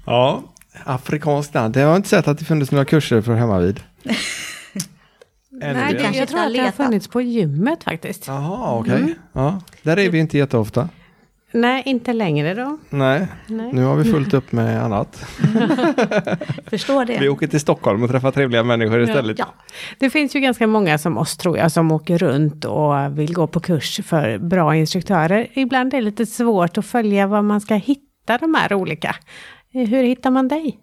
Ja, afrikansk dans. Det har jag inte sett att det funnits några kurser för hemma vid. Nej, kanske jag tror att det har funnits på gymmet faktiskt. Jaha, okej. Ja, där är vi inte jätteofta. Nej, inte längre då. Nej, Nej. nu har vi fullt upp med annat. Förstår det. Vi åker till Stockholm och träffar trevliga människor istället. Ja. Det finns ju ganska många som oss tror jag som åker runt och vill gå på kurs för bra instruktörer. Ibland är det lite svårt att följa var man ska hitta de här olika. Eh, Hur hittar man dig?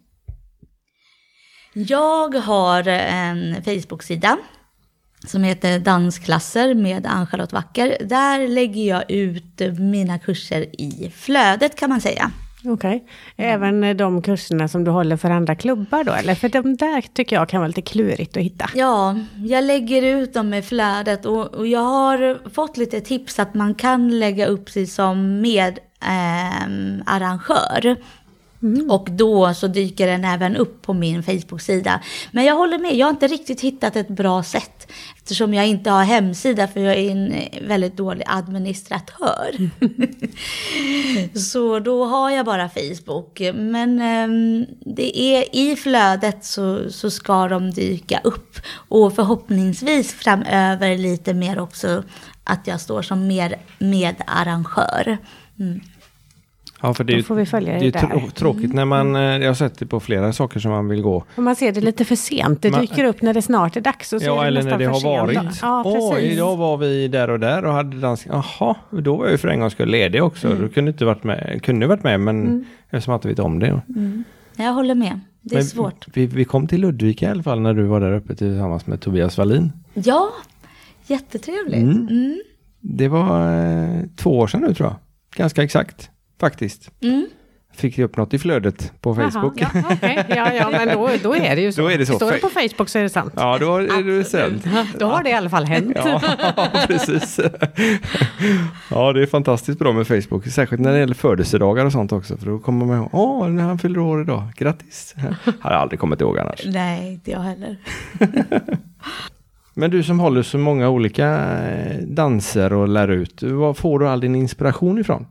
Jag har en Facebook-sida som heter Dansklasser med Ann-Charlotte Wacker. Där lägger jag ut mina kurser i flödet kan man säga. Okej. Även eh, de kurserna som du håller för andra klubbar då? Eller för de där tycker jag kan vara lite klurigt att hitta. Ja, jag lägger ut dem i flödet och, och jag har fått lite tips att man kan lägga upp sig som med ehm, arrangör. Och då så dyker den även upp på min Facebook-sida. Men jag håller med, jag har inte riktigt hittat ett bra sätt. Eftersom jag inte har hemsida för jag är en eh, väldigt dålig administratör. så då har jag bara Facebook. Men ehm, det är i flödet så, så ska de dyka upp. Och förhoppningsvis framöver lite mer också att jag står som mer medarrangör. Mm. Ja, för det är får vi följa det är det ju där. trå- tråkigt när man, eh, jag har sett det på flera saker som man vill gå. Och man ser det lite för sent. Det Man- dyker upp när det snart är dags. Och så är Ja, det eller när det har varit. Ja, Åh, idag var vi där och där och hade dans. Jaha, då var jag ju för en gång skull ledig också. Mm. Du kunde inte varit med, kunde varit med men eftersom jag inte vet om det. Jag håller med, det är Men svårt. Vi, vi kom till Ludvika i alla fall när du var där uppe tillsammans med Tobias Wallin. Ja, jättetrevligt. Mm. Mm. Det var eh, två år sedan nu tror jag. Ganska exakt faktiskt. Mm. fick upp något i flödet på Facebook. Jaha, ja, okej. ja, ja, men då, då är det ju så. Då är det så. Står det på Facebook så är det sant. Ja, då är det sant. Då har det i alla fall hänt. Ja, precis. Ja, det är fantastiskt bra med Facebook, särskilt när det gäller födelsedagar och sånt också, för då kommer man ihåg, åh, när han fyller år idag, grattis. Har jag aldrig kommit ihåg annars. Nej, inte jag heller. Men du som håller så många olika eh, danser och lär ut, var får du all din inspiration ifrån?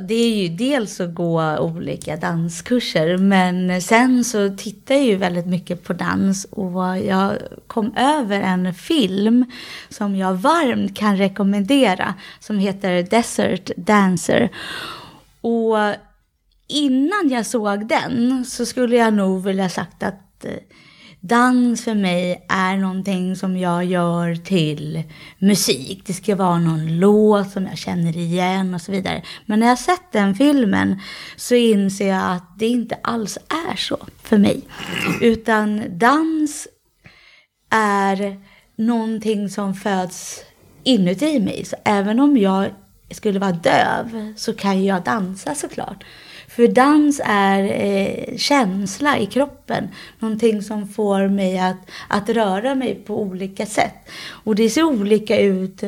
Det är ju dels att gå olika danskurser, men sen så tittar jag ju väldigt mycket på dans och jag kom över en film som jag varmt kan rekommendera som heter Desert Dancer. Och innan jag såg den så skulle jag nog vilja sagt att eh, dans för mig är någonting som jag gör till musik. Det ska vara någon låt som jag känner igen och så vidare. Men när jag sett den filmen så inser jag att det inte alls är så för mig. Utan dans är någonting som föds inuti mig. Så även om jag skulle vara döv så kan jag dansa såklart. För dans är eh, känsla i kroppen. Någonting som får mig att, att röra mig på olika sätt. Och det ser olika ut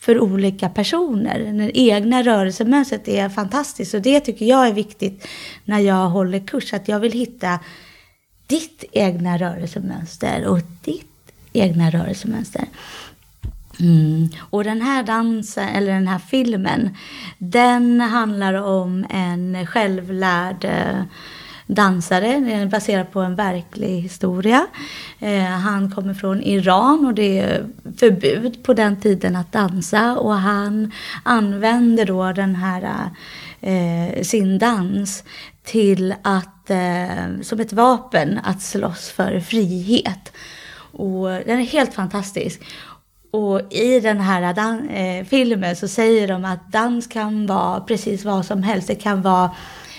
för olika personer. Det egna rörelsemönstret är fantastiskt och det tycker jag är viktigt när jag håller kurs. Att jag vill hitta ditt egna rörelsemönster och ditt egna rörelsemönster. Mm. Och den här dansen, eller den här filmen, den handlar om en självlärd eh, dansare. Den är baserad på en verklig historia. Eh, han kommer från Iran och det är förbud på den tiden att dansa. Och han använder då den här, eh, sin dans till att, eh, som ett vapen att slåss för frihet. Och den är helt fantastisk. Och i den här dan- eh, filmen så säger de att dans kan vara precis vad som helst. Det kan vara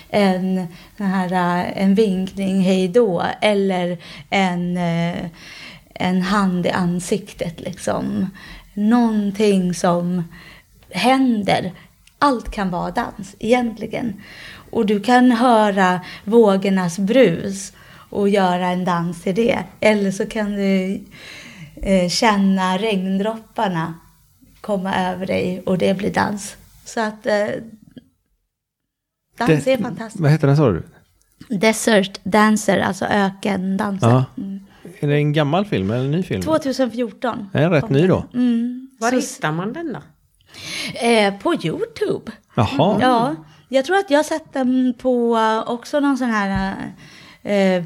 en, den här, eh, en vinkning, hej då, eller en, eh, en hand i ansiktet. Liksom. Någonting som händer. Allt kan vara dans egentligen. Och du kan höra vågornas brus och göra en dans till det. Eller så kan du eh, känna regndropparna komma över dig och det blir dans. Så att eh, dans Det- är fantastiskt. Vad heter den sa du? Desert Dancer, alltså ökendanser. Ja. Mm. Är det en gammal film eller en ny film? 2014. Den är rätt ny då. Mm. Var Så- hittar man den då? eh, på YouTube. Jaha. Ja, jag tror att jag har sett den på eh, också någon sån här eh,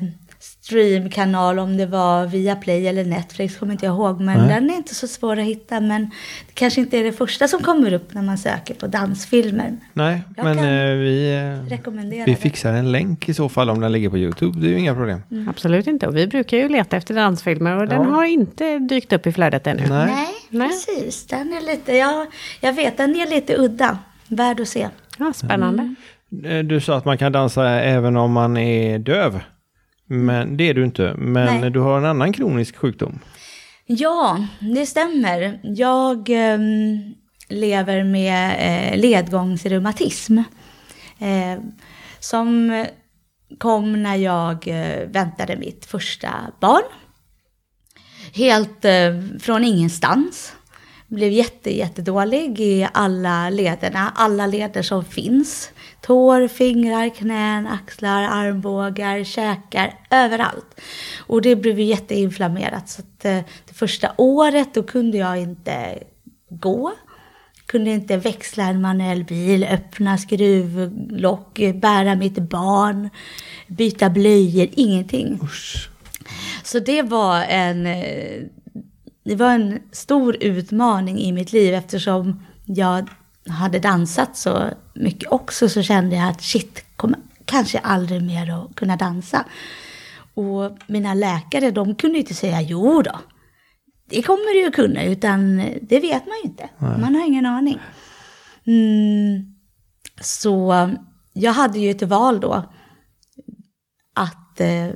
streamkanal, om det var via Play eller Netflix, kommer inte jag ihåg. Men Nej. den är inte så svår att hitta. Men det kanske inte är det första som kommer upp när man söker på dansfilmer. Nej, Jag men eh, vi, eh, vi fixar en länk i så fall om den ligger på YouTube. Det är ju inga problem. Absolut inte. Och vi brukar ju leta efter dansfilmer och den Ja. har inte dykt upp i flödet ännu. Nej. Nej, Nej. precis. Den är lite, ja, jag vet, den är lite udda. Värd att se. Ja, spännande. Eh, Du sa att man kan dansa även om man är döv. Men det är du inte. Men Nej. du har en annan kronisk sjukdom. Ja, det stämmer. Jag ehm, lever med eh, ledgångsreumatism. Eh, som kom när jag eh, väntade mitt första barn. Helt eh, från ingenstans. Blev jätte, jättedålig i alla lederna, alla leder som finns. Tår, fingrar, knän, axlar, armbågar, käkar, överallt. Och det blev ju jätteinflammerat. Så att, eh, det första året då kunde jag inte gå. Kunde inte växla en manuell bil, öppna skruvlock, bära mitt barn, byta blöjor, ingenting. Usch. Så det var en, eh, det var en stor utmaning i mitt liv eftersom jag hade dansat så mycket också så kände jag att shit, kommer kanske aldrig mer att kunna dansa. Och mina läkare de kunde inte säga jo då. Det kommer du ju kunna, utan det vet man ju inte. Man har ingen aning. Mm, så jag hade ju ett val då. Att eh,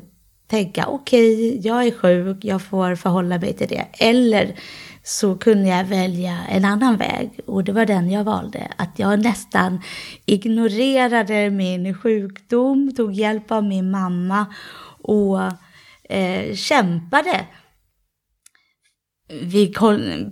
tänka, okej, jag är sjuk, jag får förhålla mig till det. Eller så kunde jag välja en annan väg och det var den jag valde. Att jag nästan ignorerade min sjukdom, tog hjälp av min mamma och eh, kämpade vi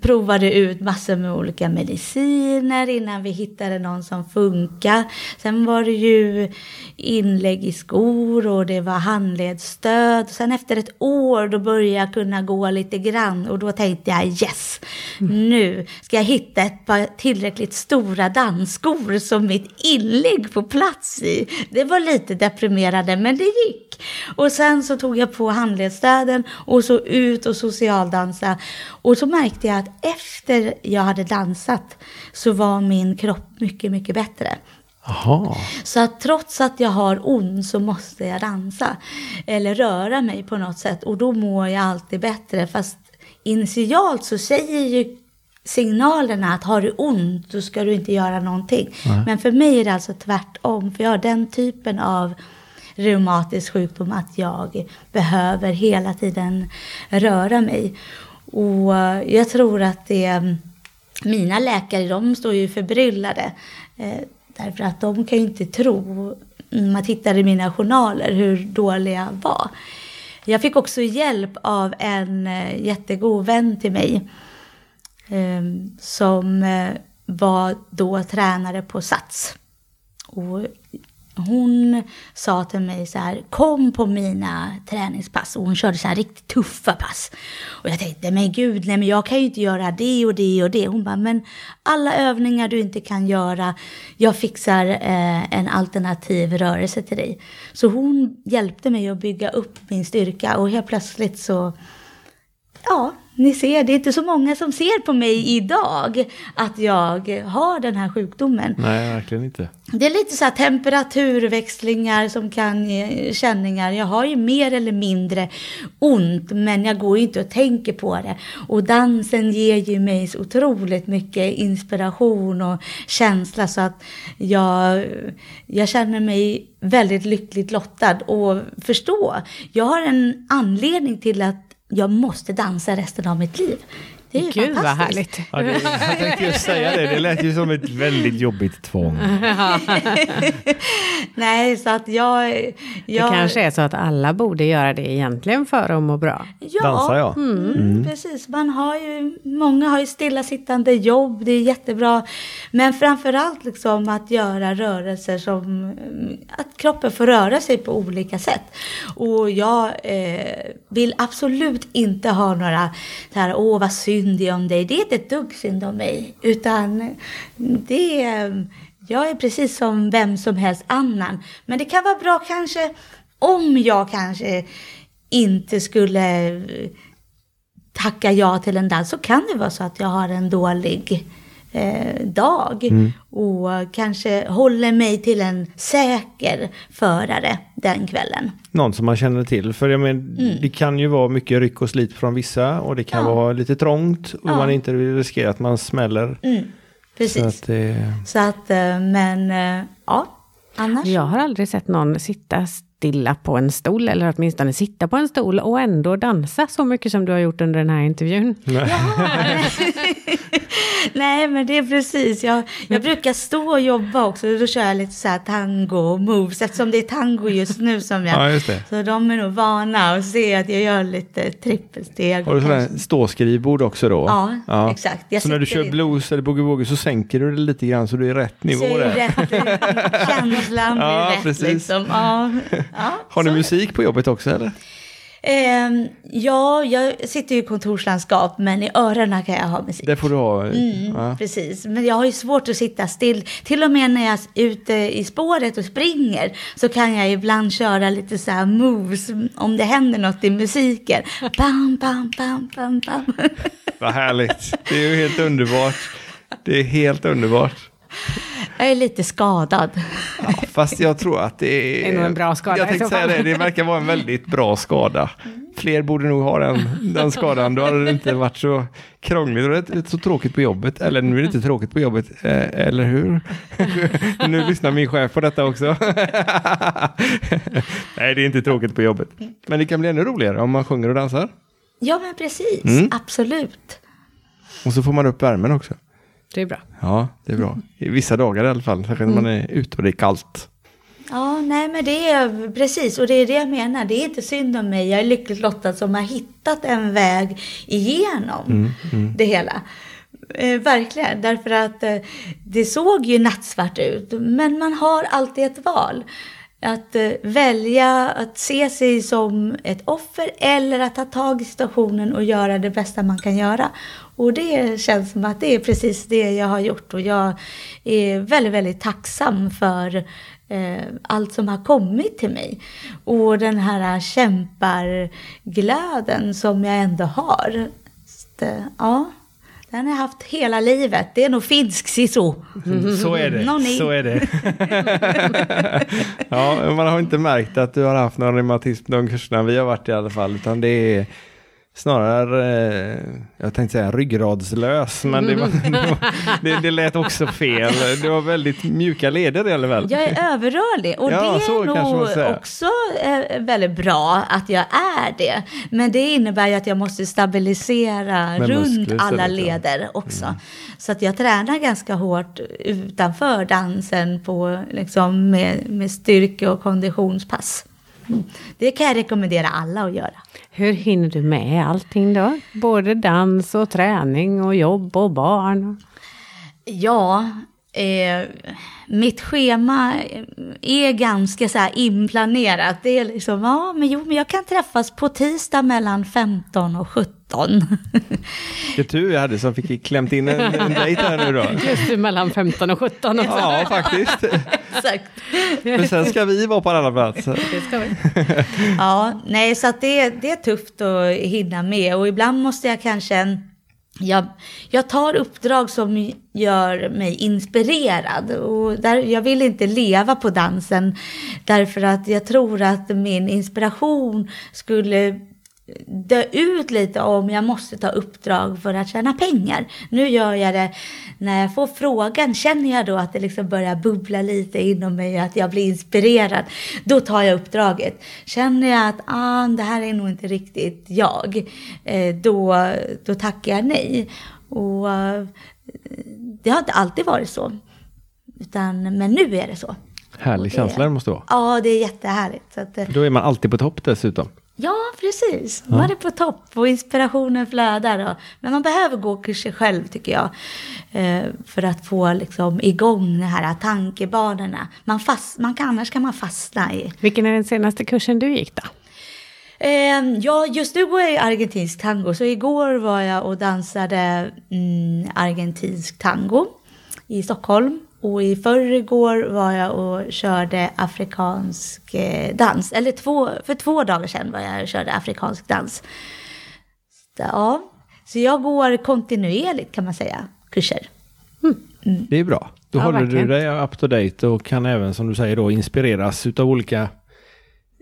provade ut massor med olika mediciner innan vi hittade någon som funkar. Sen var det ju inlägg i skor och det var handledsstöd. Sen efter ett år då började jag kunna gå lite grann och då tänkte jag yes, nu ska jag hitta ett par tillräckligt stora dansskor som mitt inlägg får plats i. Det var lite deprimerande men det gick. Och sen så tog jag på handledsstöden och så ut och socialdansa. Och så märkte jag att efter jag hade dansat så var min kropp mycket, mycket bättre. Aha. Så att trots att jag har ont så måste jag dansa. Eller röra mig på något sätt. Och då mår jag alltid bättre. Fast initialt så säger ju signalerna att har du ont då ska du inte göra någonting. Nej. Men för mig är det alltså tvärtom. För jag har den typen av reumatisk sjukdom att jag behöver hela tiden röra mig. Och eh, jag tror att det, mm, mina läkare de står ju förbryllade. Eh, därför att de kan ju inte tro, när man tittar i mina journaler, hur dålig jag var. Jag fick också hjälp av en eh, jättegod vän till mig. Ehm, som var då tränare på Sats. Och hon sa till mig så här, kom på mina träningspass. Och hon körde så här riktigt tuffa pass. Och jag tänkte, men gud, nej men jag kan ju inte göra det och det och det. Hon bara, men alla övningar du inte kan göra, jag fixar eh, en alternativ rörelse till dig. Så hon hjälpte mig att bygga upp min styrka och helt plötsligt så, ja, ni ser, det är inte så många som ser på mig idag att jag har den här sjukdomen. Nej, verkligen inte. Det är lite så här temperaturväxlingar som kan ge känningar. Jag har ju mer eller mindre ont, men jag går ju inte och tänker på det. Och dansen ger ju mig så otroligt mycket inspiration och känsla så att jag, jag känner mig väldigt lyckligt lottad och förstå. Jag har en anledning till att jag måste dansa resten av mitt liv. Det är ju Gud vad härligt. Ja, det, jag tänkte just säga det, det lät ju som ett väldigt jobbigt tvång. Nej, så att jag, jag... Det kanske är så att alla borde göra det egentligen för att må bra. Ja, Dansa, ja. Mm, mm. precis. Man har ju, många har ju stillasittande jobb, det är jättebra. Men framförallt liksom att göra rörelser som, att kroppen får röra sig på olika sätt. Och jag eh, vill absolut inte ha några så här, åh vad synd syndig om dig. Det är inte ett dugg synd om mig. Utan det är, jag är precis som vem som helst annan. Men det kan vara bra kanske om jag kanske inte skulle tacka ja till en dans så kan det vara så att jag har en dålig eh, dag mm. och kanske håller mig till en säker förare den kvällen. Någon som man känner till, för jag men, mm. det kan ju vara mycket ryck och slit från vissa och det kan ja. vara lite trångt och ja. man inte vill riskera att man smäller. Mm. Precis. Så att, det... så att, eh, men eh, ja, annars. Jag har aldrig sett någon sitta stilla på en stol, eller åtminstone sitta på en stol och ändå dansa så mycket som du har gjort under den här intervjun. Nej, Nej men det är precis. Jag, jag brukar stå och jobba också, då kör jag lite så här tango moves, eftersom det är tango just nu som jag... ja, just det. Så de är nog vana att se att jag gör lite trippelsteg. Har du sådär ståskrivbord också då? Ja, ja. exakt. Jag så när du kör blues eller boogie-woogie så sänker du det lite grann så du är rätt nivå så där? Rätt, känslan blir ja, rätt precis. liksom. Ja. Har ni musik på jobbet också eller? Eh, ja, jag sitter ju i kontorslandskap, men i öronen kan jag ha musik. Det får du ha. Mm, ja. Precis, men jag har ju svårt att sitta still. Till och med när jag är ute i spåret och springer så kan jag ibland köra lite så här moves om det händer något i musiken. Bam, bam, bam, bam, bam. Vad härligt. Det är ju helt underbart. Det är helt underbart. Jag är lite skadad. Ja, fast jag tror att det är... Det är nog en bra skada Jag tänkte säga det, det verkar vara en väldigt bra skada. Fler borde nog ha den, den skadan, då hade det inte varit så krångligt och det är så tråkigt på jobbet. Eller nu är det inte tråkigt på jobbet, eh, eller hur? nu lyssnar min chef på detta också. Nej, det är inte tråkigt på jobbet. Men det kan bli ännu roligare om man sjunger och dansar. Ja, men precis. Mm. Absolut. Och så får man upp värmen också. Det är bra. Ja, det är bra. I vissa dagar i alla fall, särskilt när man är ute och det är kallt. Ja, nej men det är precis, och det är det jag menar. Det är inte synd om mig. Jag är lyckligt lottad som har hittat en väg igenom det hela. Eh, verkligen, därför att eh, det såg ju nattsvart ut. Men man har alltid ett val. Att eh, välja att se sig som ett offer eller att ta tag i situationen och göra det bästa man kan göra. Och det känns som att det är precis det jag har gjort. Och jag är väldigt, väldigt tacksam för eh, allt som har kommit till mig. Och den här kämparglöden som jag ändå har. Så, ja, den har jag haft hela livet. Det är nog finsk siso. Så är det. Så är det. ja, man har inte märkt att du har haft någon reumatism de kurserna vi har varit i alla fall, utan det är snarare, eh, jag tänkte säga ryggradslös, men det, var, det, var, det, det lät också fel. Det var väldigt mjuka leder i alla fall. Jag är överrörlig och Ja, det är nog också eh, väldigt bra att jag är det. Men det innebär ju att jag måste stabilisera Med runt alla leder också. Så att jag tränar ganska hårt utanför dansen på, liksom, med, med styrke och konditionspass. Mm. Det kan jag rekommendera alla att göra. Hur hinner du med allting då? Både dans och träning och jobb och barn. Ja, eh, mitt schema är ganska så inplanerat. Det är liksom, ja, men jo, men jag kan träffas på tisdag mellan 15 och 17. Vilken tur vi hade som fick klämt in en, en dejt här nu då. Just det, mellan 15 och 17 också. Ja, faktiskt. Exakt. Men sen ska vi vara på alla platser. Det ska vi. Ja, nej, så att det, det är tufft att hinna med och ibland måste jag kanske jag, jag tar uppdrag som gör mig inspirerad och där, jag vill inte leva på dansen därför att jag tror att min inspiration skulle dö ut lite om jag måste ta uppdrag för att tjäna pengar. Nu gör jag det när jag får frågan, känner jag då att det liksom börjar bubbla lite inom mig, att jag blir inspirerad, då tar jag uppdraget. Känner jag att ah, det här är nog inte riktigt jag, eh, då, då tackar jag nej. Och eh, det har inte alltid varit så, utan, men nu är det så. Härlig känsla det måste vara. Ja, det är jättehärligt. Så att, eh, Då är man alltid på topp dessutom. Ja, precis. Man är på topp och inspirationen flödar. Och, men man behöver gå kurser själv tycker jag. Eh, för att få liksom, igång de här tankebanorna. Man, fast, man kan, annars kan man fastna i. Vilken är den senaste kursen du gick då? Eh, ja, just nu går jag i argentinsk tango. Så igår var jag och dansade mm, argentinsk tango i Stockholm. Och i förrgår var jag och körde afrikansk eh, dans. Eller två, för två dagar sedan var jag och körde afrikansk dans. Så, ja, så jag går kontinuerligt kan man säga, kurser. Det är bra. Då Ja, håller verkligen. du dig up to date och kan även som du säger då inspireras utav olika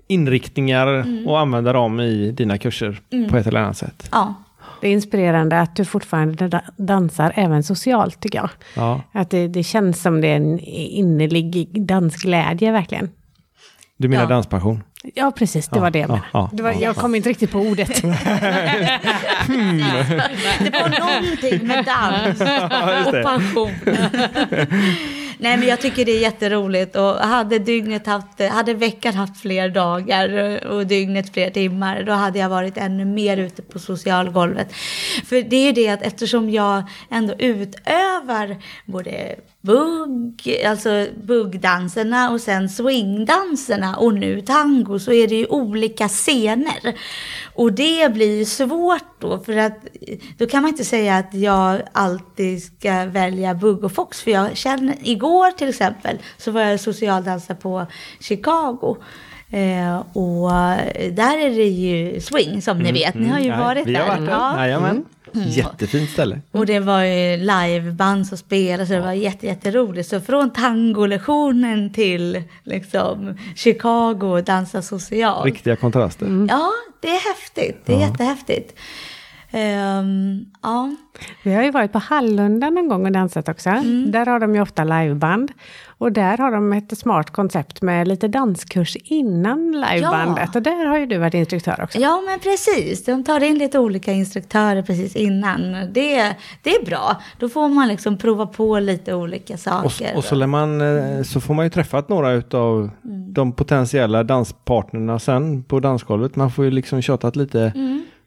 inriktningar och använda dem i dina kurser på ett eller annat sätt. Ja, Det är inspirerande att du fortfarande da- dansar även socialt tycker jag. Ja. Att det, det känns som det är en innerlig dansglädje verkern. Du menar Ja. danspassion? Ja, precis. Det Ja, var det jag ja, menade. ja, det var, Jag kom inte riktigt på ordet. det var någonting med dans och passion. Nej men jag tycker det är jätteroligt och hade dygnet haft, hade veckan haft fler dagar och dygnet fler timmar, då hade jag varit ännu mer ute på socialgolvet. För det är ju det att eftersom jag ändå utövar både bugg, alltså buggdanserna och sen swingdanserna och nu tango så är det ju olika scener. Och det blir svårt då för att då kan man inte säga att jag alltid ska välja bugg och fox för jag känner, igår till exempel så var jag socialdansare på Chicago. Eh, och där är det ju swing som ni vet, ni har ju Mm. Varit vi där. har varit där. Ja. Jajamän. Jättefint ställe. Och det var ju liveband som spelade så det var jätte, jätteroligt. Så från tangolektionen till liksom Chicago och dansa socialt. Riktiga kontraster. Ja, det är häftigt. Det är jättehäftigt. Ehm, ja. Vi har ju varit på Hallunda någon gång och dansat också. Mm. Där har de ju ofta liveband. Och där har de ett smart koncept med lite danskurs innan livebandet. Ja. Och där har ju du varit instruktör också. ja, men precis. De tar in lite olika instruktörer precis innan. Det, det är bra. Då får man liksom prova på lite olika Och, saker. och så, lär man, eh, så får man ju träffat några utav de potentiella danspartnerna sen på dansgolvet. Man får ju liksom tjatat lite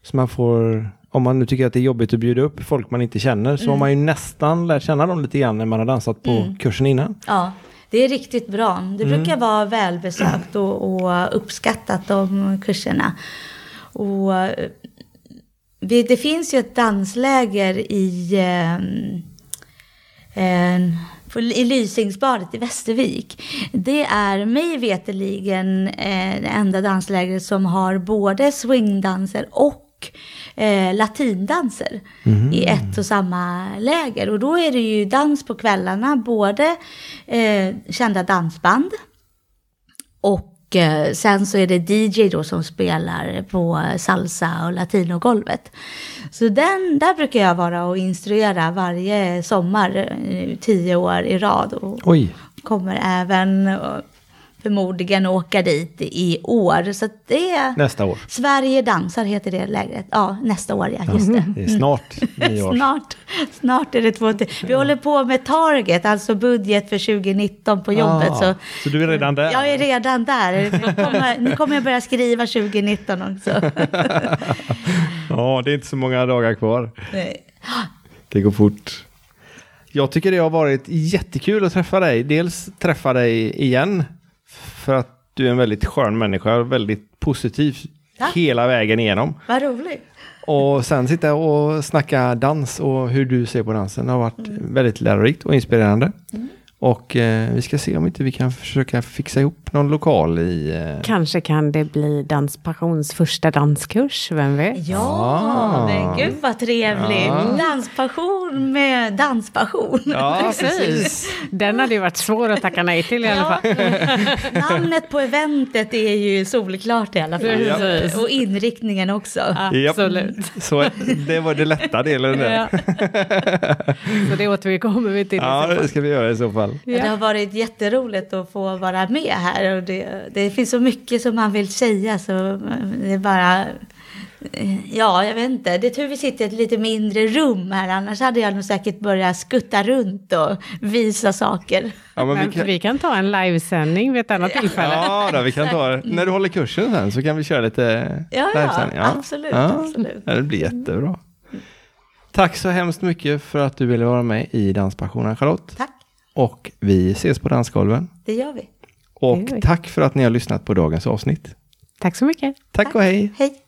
så man får, om man nu tycker att det är jobbigt att bjuda upp folk man inte känner så har man ju nästan lärt känna dem lite grann när man har dansat på kursen innan. Ja, det är riktigt bra. Det brukar vara välbesökt och, och uppskattat de kurserna. Och eh, det, finns ju ett dansläger i, eh, eh, i Lysingsbadet i Västervik. Det är mig veteligen det enda danslägret som har både swingdanser och eh, latindanser i ett och samma läger. Och då är det ju dans på kvällarna, både eh, kända dansband och eh, sen så är det DJ då som spelar på salsa och latinogolvet. Så den, där brukar jag vara och instruera varje sommar, eh, tio år i rad. Och Oj, kommer även förmodligen åka dit i år. Så det är... nästa år. Sverige dansar heter det lägret. Ja, nästa år ja, just det. Det är snart nio år. Snart, snart är det två till. Vi håller på med target, alltså budget för 2019 på jobbet. Ah, så så du är redan där? jag är redan där. Nu kommer, nu kommer jag börja skriva 2019 också. Ja, det är inte så många dagar kvar. Nej. Det går fort. Jag tycker det har varit jättekul att träffa dig. Dels träffa dig igen. För att du är en väldigt skön människa. Väldigt positiv Tack. hela vägen igenom. Vad roligt. Och sen sitta och snacka dans och hur du ser på dansen. Har varit väldigt lärorikt och inspirerande. Och eh, vi ska se om inte vi kan försöka fixa ihop någon lokal i... Eh, Kanske kan det bli Danspassions första danskurs, vem vet? Ja, Ah. men gud vad trevligt. Ja. Danspassion med danspassion. ja, Precis. Den hade ju varit svår att tacka nej till i alla fall. Namnet på eventet är ju solklart i alla fall. Precis. Och inriktningen också. Japp. Absolut. Så det var det lätta delen där. Ja. Så det återkommer vi till. Ja, det ska vi göra i så fall. Det har varit jätteroligt att få vara med här. Och det, det finns så mycket som man vill säga så det är bara... Ja, jag vet inte. Det är tur vi sitter i ett lite mindre rum här. Annars hade jag nog säkert börjat skutta runt och visa saker. Ja, men vi kan, vi kan ta en livesändning vid ett annat tillfälle. ja då, vi kan ta det. När du håller kursen sen så kan vi köra lite Ja, ja, livesändning. absolut, absolut. Ja, det blir jättebra. Tack så hemskt mycket för att du ville vara med i Danspassionen Charlotte. Tack, Och vi ses på dansgolven. det gör vi. Och gör vi. tack för att ni har lyssnat på dagens avsnitt. Tack så mycket. Tack och hej! Hej!